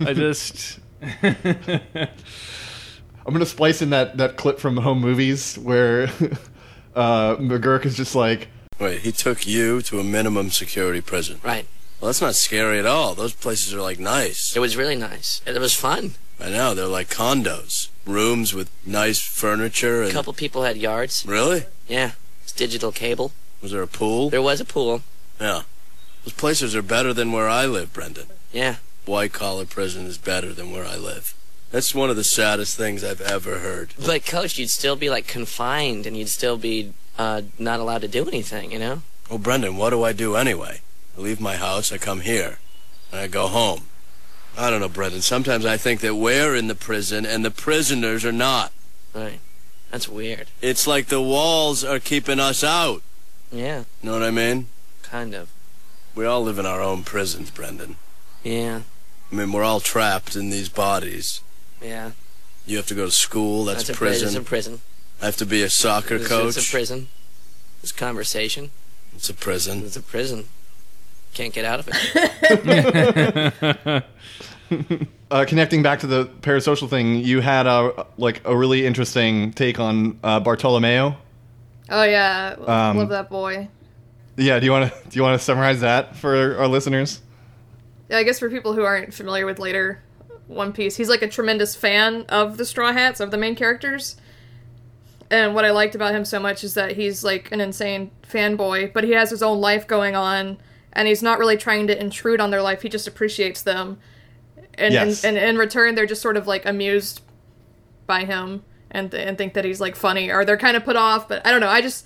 I just I'm gonna splice in that that clip from Home Movies where uh, McGuirk is just like, Wait, he took you to a minimum security prison. Right. Well, that's not scary at all. Those places are like nice. It was really nice. It was fun. I know, they're like condos. Rooms with nice furniture A couple people had yards. Really? Yeah. It's digital cable. Was there a pool? There was a pool. Yeah. Those places are better than where I live, Brendan. Yeah. White collar prison is better than where I live. That's one of the saddest things I've ever heard. But coach, you'd still be like confined and you'd still be uh, not allowed to do anything, you know? Well, Brendan, what do I do anyway? I leave my house, I come here, and I go home. I don't know, Brendan. Sometimes I think that we're in the prison and the prisoners are not. Right. That's weird. It's like the walls are keeping us out. Yeah. Know what I mean? Kind of. We all live in our own prisons, Brendan. Yeah. I mean, we're all trapped in these bodies. Yeah. You have to go to school, that's, a prison. It's a prison. I have to be a soccer It's, coach. it's a prison. It's conversation. It's a prison. It's a prison. Can't get out of it. uh, connecting back to the parasocial thing, you had a like a really interesting take on uh, Bartolomeo. Oh yeah, Um, love that boy. Yeah, do you want to do you want to summarize that for our listeners? Yeah, I guess for people who aren't familiar with later One Piece, he's like a tremendous fan of the Straw Hats, of the main characters. And what I liked about him so much is that he's like an insane fanboy, but he has his own life going on, and he's not really trying to intrude on their life. He just appreciates them, and Yes. and, and in return, they're just sort of like amused by him and and think that he's like funny, or they're kind of put off. But I don't know. I just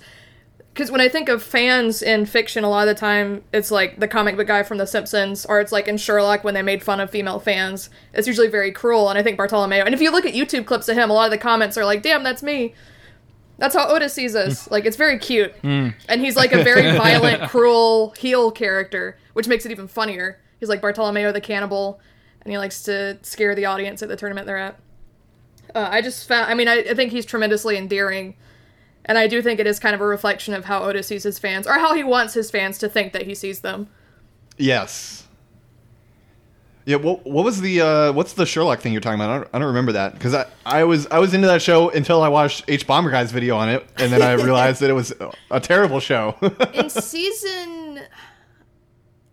because when I think of fans in fiction, a lot of the time it's like the comic book guy from The Simpsons, or it's like in Sherlock when they made fun of female fans. It's usually very cruel, and I think Bartolomeo. And if you look at YouTube clips of him, a lot of the comments are like, "Damn, that's me." That's how Oda sees us. like it's very cute, and he's like a very violent, cruel heel character, which makes it even funnier. He's like Bartolomeo the cannibal, and he likes to scare the audience at the tournament they're at. Uh, I just found. I mean, I, I think he's tremendously endearing. And I do think it is kind of a reflection of how Oda sees his fans, or how he wants his fans to think that he sees them. Yes. Yeah. What What was the uh, What's the Sherlock thing you're talking about? I don't, I don't remember that because I, I was I was into that show until I watched Hbomberguy's video on it, and then I realized that it was a terrible show. In season,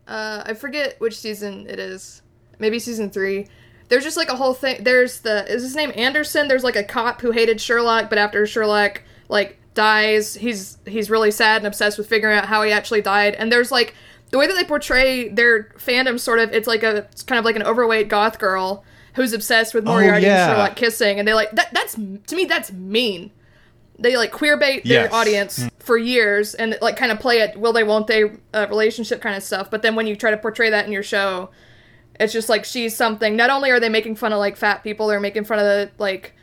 uh, I forget which season it is. Maybe season three. There's just like a whole thing. There's the is his name Anderson? There's like a cop who hated Sherlock, but after Sherlock like dies, he's he's really sad and obsessed with figuring out how he actually died. And there's like the way that they portray their fandom, sort of. It's like a it's kind of like an overweight goth girl who's obsessed with Moriarty yeah. and Sherlock kissing, and they like that. That's to me that's mean they like queer bait their Yes. audience for years and like kind of play it will they won't they uh, relationship kind of stuff but then when you try to portray that in your show it's just like she's something not only are they making fun of like fat people they're making fun of the like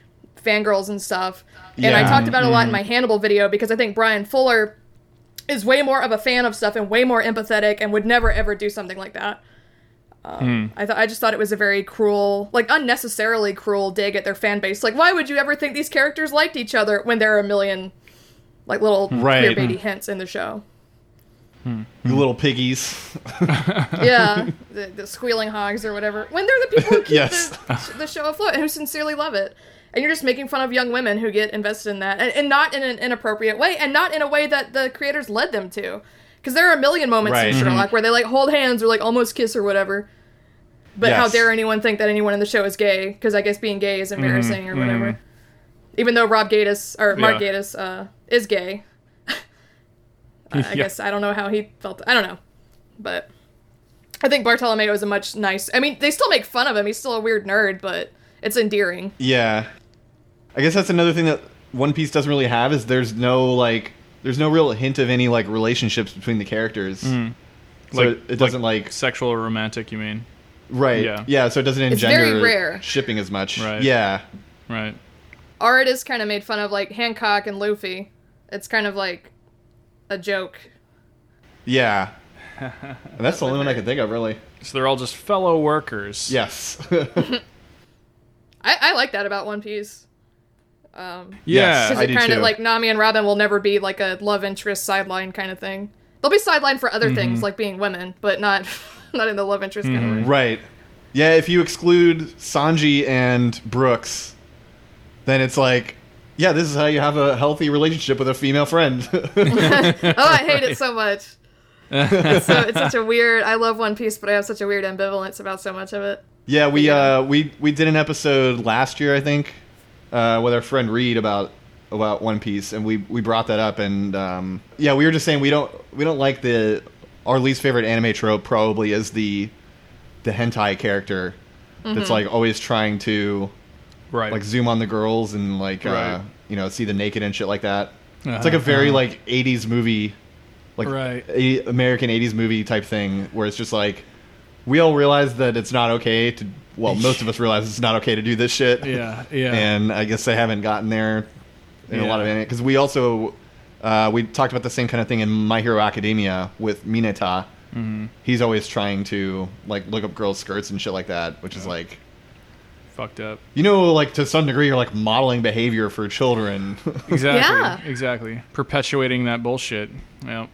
fangirls and stuff and i talked about it a lot in mm-hmm. my hannibal video because i think bryan fuller is way more of a fan of stuff and way more empathetic and would never ever do something like that um, hmm. I thought I just thought it was a very cruel, like unnecessarily cruel dig at their fan base. Like, why would you ever think these characters liked each other when there are a million, like little hmm. Right. queerbaity hmm. hints in the show? you little piggies. Yeah, the, the squealing hogs or whatever. When they're the people who keep Yes. the, the show afloat and who sincerely love it, and you're just making fun of young women who get invested in that, and, and not in an inappropriate way, and not in a way that the creators led them to. Because there are a million moments Right. in. Sherlock where they like hold hands or like almost kiss or whatever. But how dare anyone think that anyone in the show is gay? Because I guess being gay is embarrassing Mm-hmm. or whatever. Even though Rob Gatiss or Mark Yeah. Gatiss uh, is gay, I, I Yeah. guess I don't know how he felt. I don't know, but I think Bartolomeo is a much nice. I mean, they still make fun of him. He's still a weird nerd, but it's endearing. Yeah. I guess that's another thing that One Piece doesn't really have is there's no like there's no real hint of any like relationships between the characters. So Mm. Like- it, it doesn't like, Sexual or romantic, you mean? right. yeah. Yeah. so it doesn't It's engender very rare. shipping as much. Right. Yeah. Right. Art is kind of made fun of, like Hancock and Luffy. It's kind of like a joke. Yeah. and that's the only one I can think of really. So they're all just fellow workers. Yes. I, I like that about One Piece. Um, Yeah. Because I it do kind of like Nami and Robin will never be like a love interest sideline kind of thing. They'll be sidelined for other Mm-hmm. things like being women, but not not in the love interest kind of way. right. Yeah, if you exclude Sanji and Brooks, then it's like yeah, this is how you have a healthy relationship with a female friend. Oh, I hate it so much. it's, so, it's such a weird. I love One Piece, but I have such a weird ambivalence about so much of it. Yeah, we Yeah. uh we we did an episode last year, I think, uh, with our friend Reed about about One Piece, and we we brought that up, and um, yeah, we were just saying we don't we don't like the our least favorite anime trope probably is the the hentai character Mm-hmm. that's like always trying to Right. like zoom on the girls and like uh, you know see the naked and shit like that. It's Uh-huh, like a very uh-huh. like '80s movie, like Right. a- American '80s movie type thing, where it's just like we all realize that it's not okay to. Well, most of us realize it's not okay to do this shit. Yeah. Yeah. And I guess they haven't gotten there in a lot of Yeah. anime because we also uh, we talked about the same kind of thing in My Hero Academia with Mineta. Mm-hmm. He's always trying to like look up girls' skirts and shit like that, which is like Fucked up. you know, like to some degree, you're like modeling behavior for children. Exactly. Yeah. Exactly. Perpetuating that bullshit. Yeah.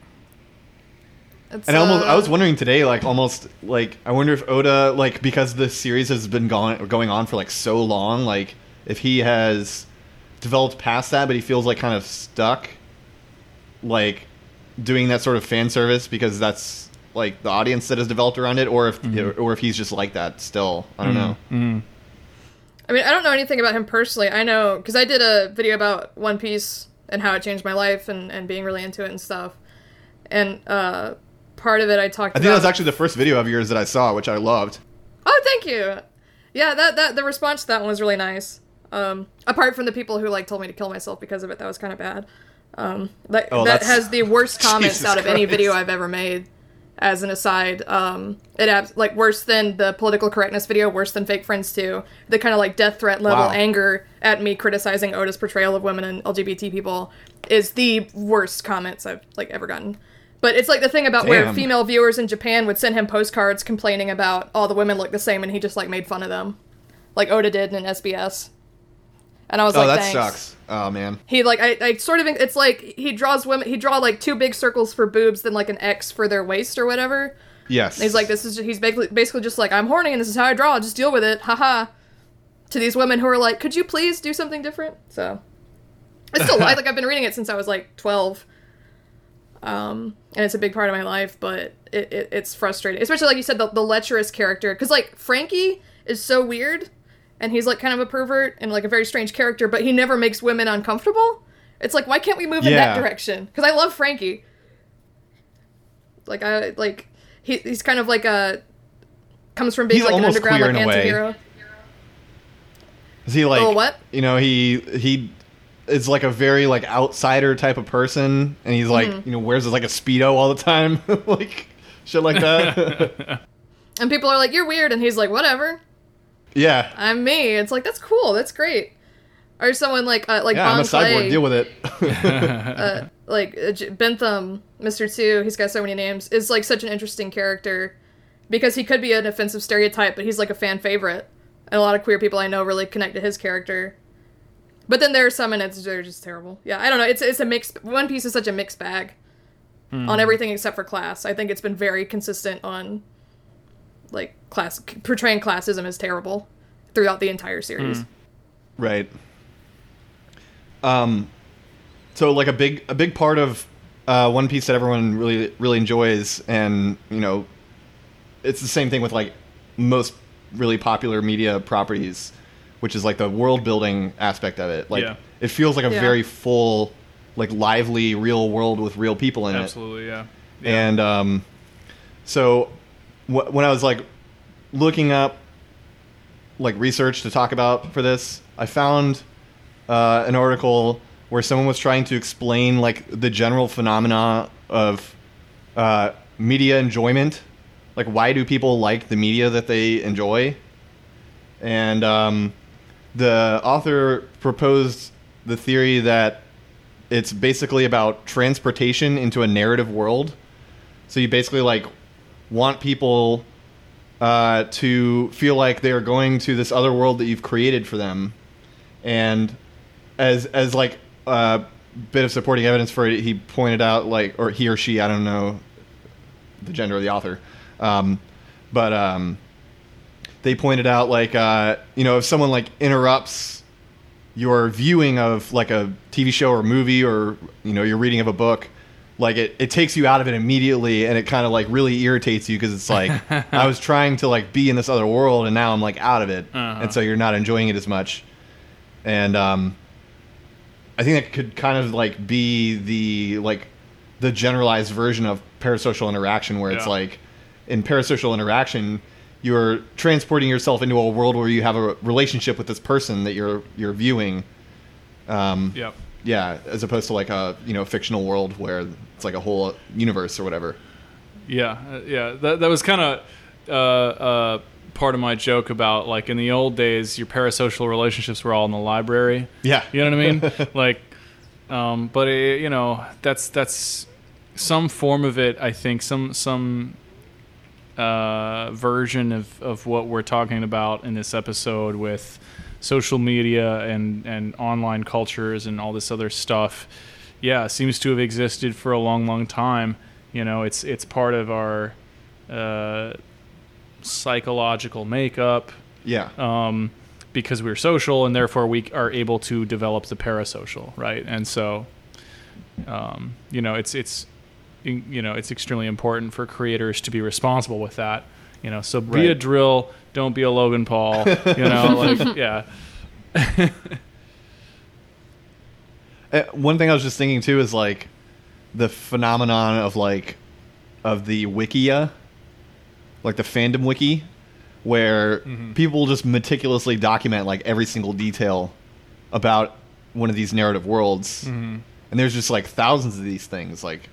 It's, and I almost, I uh, was wondering today, like almost like I wonder if Oda, like because the series has been going going on for like so long, like if he has developed past that, but he feels like kind of stuck, like doing that sort of fan service because that's like the audience that has developed around it, or if or if he's just like that still. I don't know. I mean, I don't know anything about him personally. I know because I did a video about One Piece and how it changed my life and, and being really into it and stuff. And uh, part of it I talked I think about. that was actually the first video of yours that I saw, which I loved. Oh, thank you. Yeah, that that the response to that one was really nice. Um, apart from the people who like told me to kill myself because of it, that was kind of bad. Um, that Oh, that has the worst comments Jesus out of any video I've ever made. As an aside, um, it abs- like worse than the political correctness video, worse than Fake Friends too. The kind of like death threat level Wow. anger at me criticizing Oda's portrayal of women and LGBT people is the worst comments I've like ever gotten. But it's like the thing about where female viewers in Japan would send him postcards complaining about all the women look the same, and he just like made fun of them, like Oda did in SBS. And I was Oh, like, that Thanks. sucks. Oh man. He like I, I sort of it's like he draws women he draw like two big circles for boobs then like an X for their waist or whatever. Yes. And he's like this is he's basically basically just like I'm horny and this is how I draw. Just deal with it. Haha. To these women who are like, could you please do something different? So I still I, like I've been reading it since I was like 12. Um, and it's a big part of my life, but it, it it's frustrating, especially like you said, the, the lecherous character. Because like Frankie is so weird, and he's like kind of a pervert and like a very strange character, but he never makes women uncomfortable. It's like why can't we move in that direction? Because I love Frankie. Like I like he, he's kind of like a comes from being He's like an underground queer like in a way. anti-hero. Is he like Oh, what? You know, he he is like a very like outsider type of person, and he's like Mm-hmm. you know wears like a speedo all the time, like shit like that. And people are like, "You're weird," and he's like, "Whatever, yeah, I'm me." It's like that's cool, that's great. Or someone like uh, like yeah, I'm a cyborg. Deal with it. like uh, J- Bentham, Mr. Two, he's got so many names, is like such an interesting character because he could be an offensive stereotype, but he's like a fan favorite. And a lot of queer people I know really connect to his character. But then there are some and it's they're just terrible. Yeah, I don't know. It's it's a mixed. One Piece is such a mixed bag on everything except for class. I think it's been very consistent on like class portraying classism as terrible throughout the entire series. Right. Um, so like a big a big part of uh, one piece that everyone really really enjoys, and you know, it's the same thing with like most really popular media properties, which is like the world building aspect of it. Like Yeah. it feels like a Yeah. very full, like lively real world with real people in it. Absolutely, yeah. yeah. And um, so wh- when I was like looking up like research to talk about for this, I found uh, an article where someone was trying to explain like the general phenomena of uh, media enjoyment. Like, why do people like the media that they enjoy? And um, the author proposed the theory that it's basically about transportation into a narrative world. So you basically like want people uh, to feel like they are going to this other world that you've created for them, and as as like a bit of supporting evidence for it, he pointed out like, or he or she, I don't know the gender of the author, um, but um, they pointed out like uh, you know if someone like interrupts your viewing of like a TV show or movie or you know your reading of a book like it, it takes you out of it immediately and it kind of like really irritates you because it's like I was trying to like be in this other world and now I'm like out of it. Uh-huh. and so you're not enjoying it as much. And um I think that could kind of like be the like the generalized version of parasocial interaction where it's like in parasocial interaction you're transporting yourself into a world where you have a relationship with this person that you're you're viewing um Yep. yeah as opposed to like a you know fictional world where it's like a whole universe or whatever Yeah, uh, yeah. That that was kind of uh, uh, part of my joke about like in the old days, your parasocial relationships were all in the library. Yeah. you know what I mean. like, um, but it, you know, that's that's some form of it. I think some some uh, version of of what we're talking about in this episode with social media and and online cultures and all this other stuff. Yeah, seems to have existed for a long, long time. You know, it's it's part of our uh, psychological makeup yeah um, because we're social and therefore we are able to develop the parasocial, right? And so, um, you know, it's it's you know it's extremely important for creators to be responsible with that. You know, so be a dril, don't be a Logan Paul. You know, like yeah, Uh, one thing i was just thinking too is like the phenomenon of like of the wikia like the fandom wiki where people just meticulously document like every single detail about one of these narrative worlds and there's just like thousands of these things like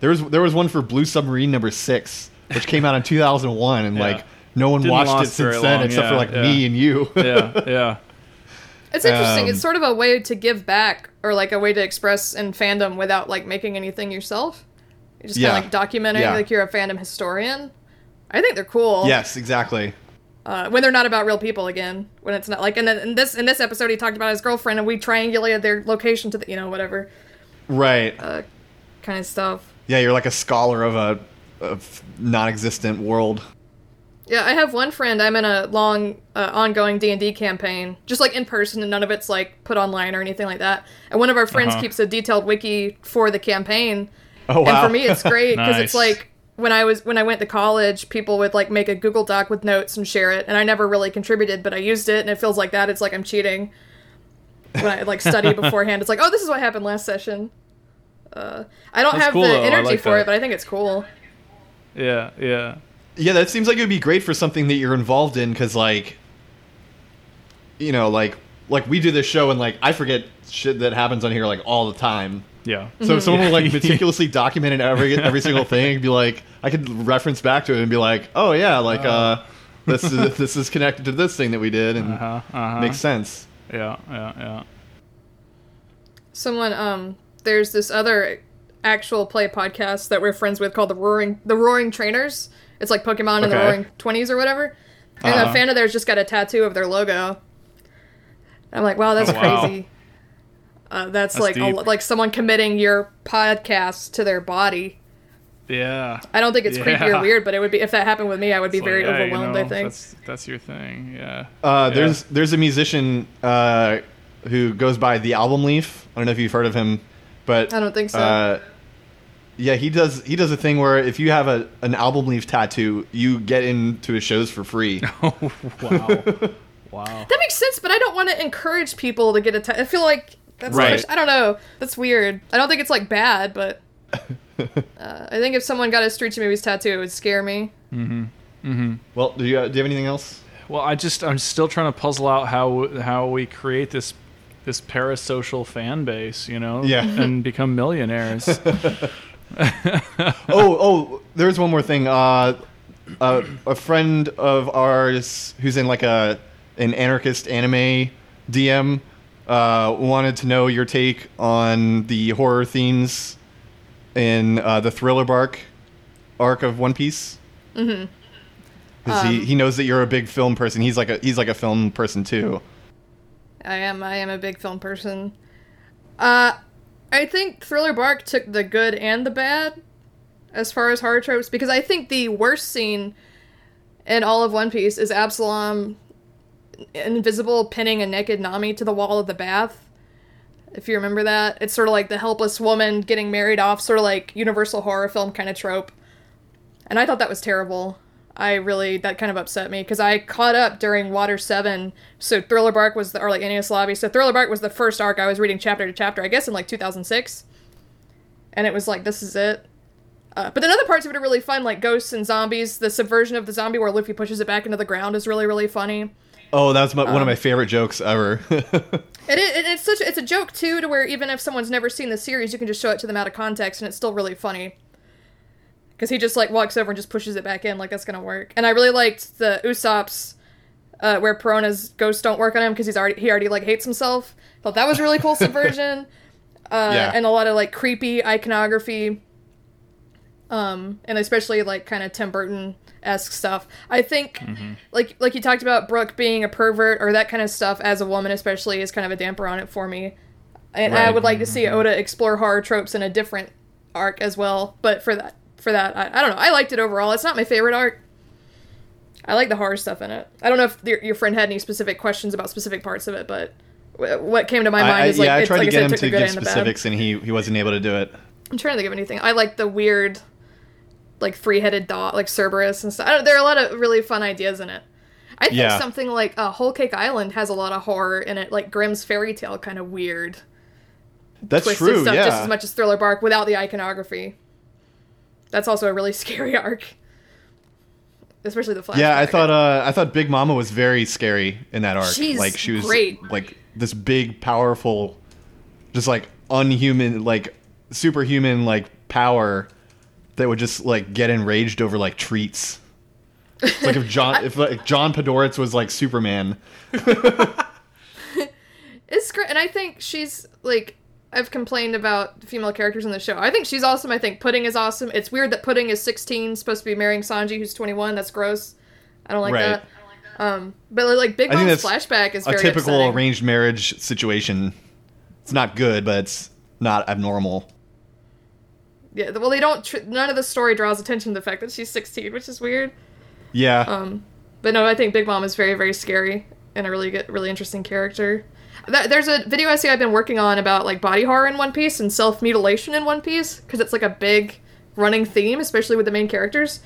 there was there was one for blue submarine number six which came out in 2001 and Yeah. like no one Didn't watched it since then long, except for like yeah. me and you yeah, yeah. It's interesting. Um, it's sort of a way to give back, or like a way to express in fandom without like making anything yourself. You're just kind of like documenting, Yeah. like you're a fandom historian. I think they're cool. yes exactly Uh, when they're not about real people again. When it's not like, and then in this in this episode, he talked about his girlfriend, and we triangulated their location to the, you know, whatever right kind of stuff. Yeah, you're like a scholar of a of non-existent world. Yeah, I have one friend. I'm in a long, uh, ongoing D and D campaign, just like in person, and none of it's like put online or anything like that. And one of our friends Uh-huh. keeps a detailed wiki for the campaign. Oh wow! And for me, it's great because it's like when I was when I went to college, people would like make a Google Doc with notes and share it, and I never really contributed, but I used it, and it feels like that. It's like I'm cheating when I like study beforehand. It's like, oh, this is what happened last session. Uh, I don't That's have cool, the though. Energy like for that. it, but I think it's cool. Yeah, yeah. yeah, that seems like it would be great for something that you're involved in because, like, you know, like like we do this show and like I forget shit that happens on here like all the time. Yeah. So if someone would like meticulously documented every every single thing and be like, I could reference back to it and be like, oh yeah, like uh, this is this is connected to this thing that we did and Uh-huh, uh-huh. makes sense. Yeah, yeah, yeah. Someone um there's this other actual play podcast that we're friends with called the Roaring the Roaring Trainers. It's like Pokemon in the Roaring Twenties or whatever. And Uh-huh. a fan of theirs just got a tattoo of their logo. I'm like, wow, that's Oh, wow. crazy. Uh, that's, That's like a, like someone committing your podcast to their body. Yeah. I don't think it's creepy or weird, but it would be if that happened with me, I would be It's very like, hey, you overwhelmed. know, I think. that's that's your thing. Yeah. Uh, Yeah. There's there's a musician uh, who goes by the Album Leaf. I don't know if you've heard of him, but I don't think so. Uh, yeah, he does. He does a thing where if you have a an album leaf tattoo, you get into his shows for free. wow. wow. That makes sense, but I don't want to encourage people to get a tattoo. I feel like that's Right. right. I don't know. That's weird. I don't think it's like bad, but uh, I think if someone got a Street Movies tattoo, it would scare me. Mm-hmm. Mm-hmm. Well, do you uh, do you have anything else? Well, I just I'm still trying to puzzle out how how we create this this parasocial fan base, you know, Yeah. and become millionaires. oh, oh, there's one more thing. Uh, uh, a friend of ours who's in like a an anarchist anime DM uh, wanted to know your take on the horror themes in uh, the Thriller Bark arc of One Piece. Mm-hmm. Um, he he knows that you're a big film person. He's like a he's like a film person too. I am. I am a big film person. Uh, I think Thriller Bark took the good and the bad as far as horror tropes because I think the worst scene in all of One Piece is Absalom invisible pinning a naked Nami to the wall of the bath. If you remember that, it's sort of like the helpless woman getting married off, sort of like universal horror film kind of trope. And I thought that was terrible. I really that kind of upset me because I caught up during Water Seven. So Thriller Bark was the or like Enies Lobby. So Thriller Bark was the first arc I was reading chapter to chapter. I guess in like 2006, and it was like this is it. Uh, but then other parts of it are really fun, like ghosts and zombies. The subversion of the zombie where Luffy pushes it back into the ground is really really funny. Oh, that's my, one of my favorite jokes ever. It, it, it's such it's a joke too, to where even if someone's never seen the series, you can just show it to them out of context, and it's still really funny. Because he just like walks over and just pushes it back in, like that's gonna work. And I really liked the Usopp's, uh, where Perona's ghosts don't work on him because he's already he already like hates himself. Thought that was a really cool subversion. Uh, Yeah. and a lot of like creepy iconography. Um, and especially like kind of Tim Burton esque stuff. I think, like like you talked about Brook being a pervert or that kind of stuff as a woman, especially, is kind of a damper on it for me. And I would like to see Oda explore horror tropes in a different arc as well. But for that, for that, I, I don't know. I liked it overall. It's not my favorite arc. I like the horror stuff in it. I don't know if your, your friend had any specific questions about specific parts of it, but what came to my mind I, is like, yeah, I tried like to get said, him to give and specifics, and he he wasn't able to do it. I'm trying to think of anything. I like the weird, like three-headed dog, like Cerberus and stuff. There are a lot of really fun ideas in it. I think Yeah. something like uh, Whole Cake Island has a lot of horror in it, like Grimm's fairy tale, kind of weird, That's twisted true. stuff, yeah. just as much as Thriller Bark without the iconography. That's also a really scary arc, especially the flashback. Yeah, I thought uh, I thought Big Mama was very scary in that arc. She's like she was great. like this big, powerful, just like unhuman, like superhuman, like power that would just like get enraged over like treats. It's like if John, if like John Podhoretz was like Superman. It's great, and I think she's like I've complained about female characters in the show. I think she's awesome. I think Pudding is awesome. It's weird that Pudding is 16, supposed to be marrying Sanji, who's 21. That's gross. I don't like Right. that. Um, but like Big Mom's flashback is A very typical upsetting. arranged marriage situation. It's not good, but it's not abnormal. Yeah, well, they don't. Tr- none of the story draws attention to the fact that she's 16, which is weird. Yeah. Um, but no, I think Big Mom is very, very scary and a really good, really interesting character. Th- There's a video essay I've been working on about like body horror in One Piece and self mutilation in One Piece because it's like a big running theme, especially with the main characters.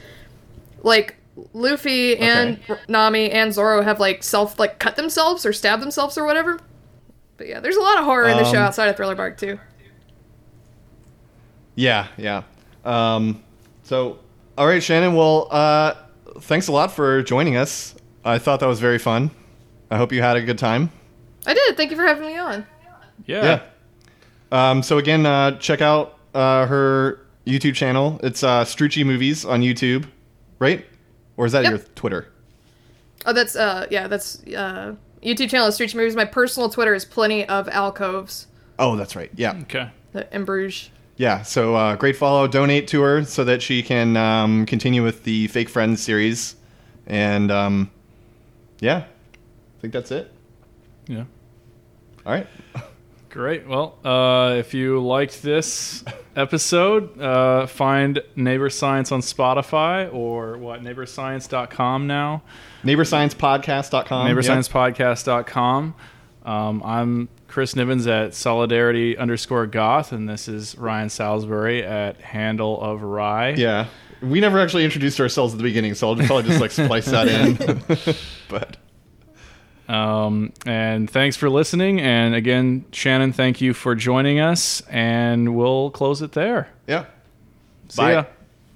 Like Luffy and Okay. Nami and Zoro have like self like cut themselves or stab themselves or whatever. But yeah, there's a lot of horror in the show Um, outside of Thriller Bark too. Yeah, yeah. Um, so, all right, Shannon. Well, uh, thanks a lot for joining us. I thought that was very fun. I hope you had a good time. I did. Thank you for having me on. Yeah. Yeah. Um, so again, uh, check out uh, her YouTube channel. It's uh, Strucci Movies on YouTube, right? Or is that Yep. your Twitter? Oh, that's uh, yeah, that's uh, YouTube channel is Strucci Movies. My personal Twitter is plenty of alcoves Oh, that's right. Yeah, Okay. the- in Bruges. yeah. So uh, great follow. Donate to her so that she can um, continue with the Fake Friends series, and um, yeah, I think that's it. Yeah. All right. Great. Well, uh, if you liked this episode, uh, find Neighbor Science on Spotify or what, neighborscience.com now. NeighborSciencePodcast.com. Neighborsciencepodcast.com. Um, I'm Chris Nivens at Solidarity underscore Goth, and this is Ryan Salisbury at Handle of Rye. Yeah. We never actually introduced ourselves at the beginning, so I'll probably just like splice that in. but Um, and thanks for listening. And again, Shannon, thank you for joining us. And we'll close it there. yeah. See Bye. ya.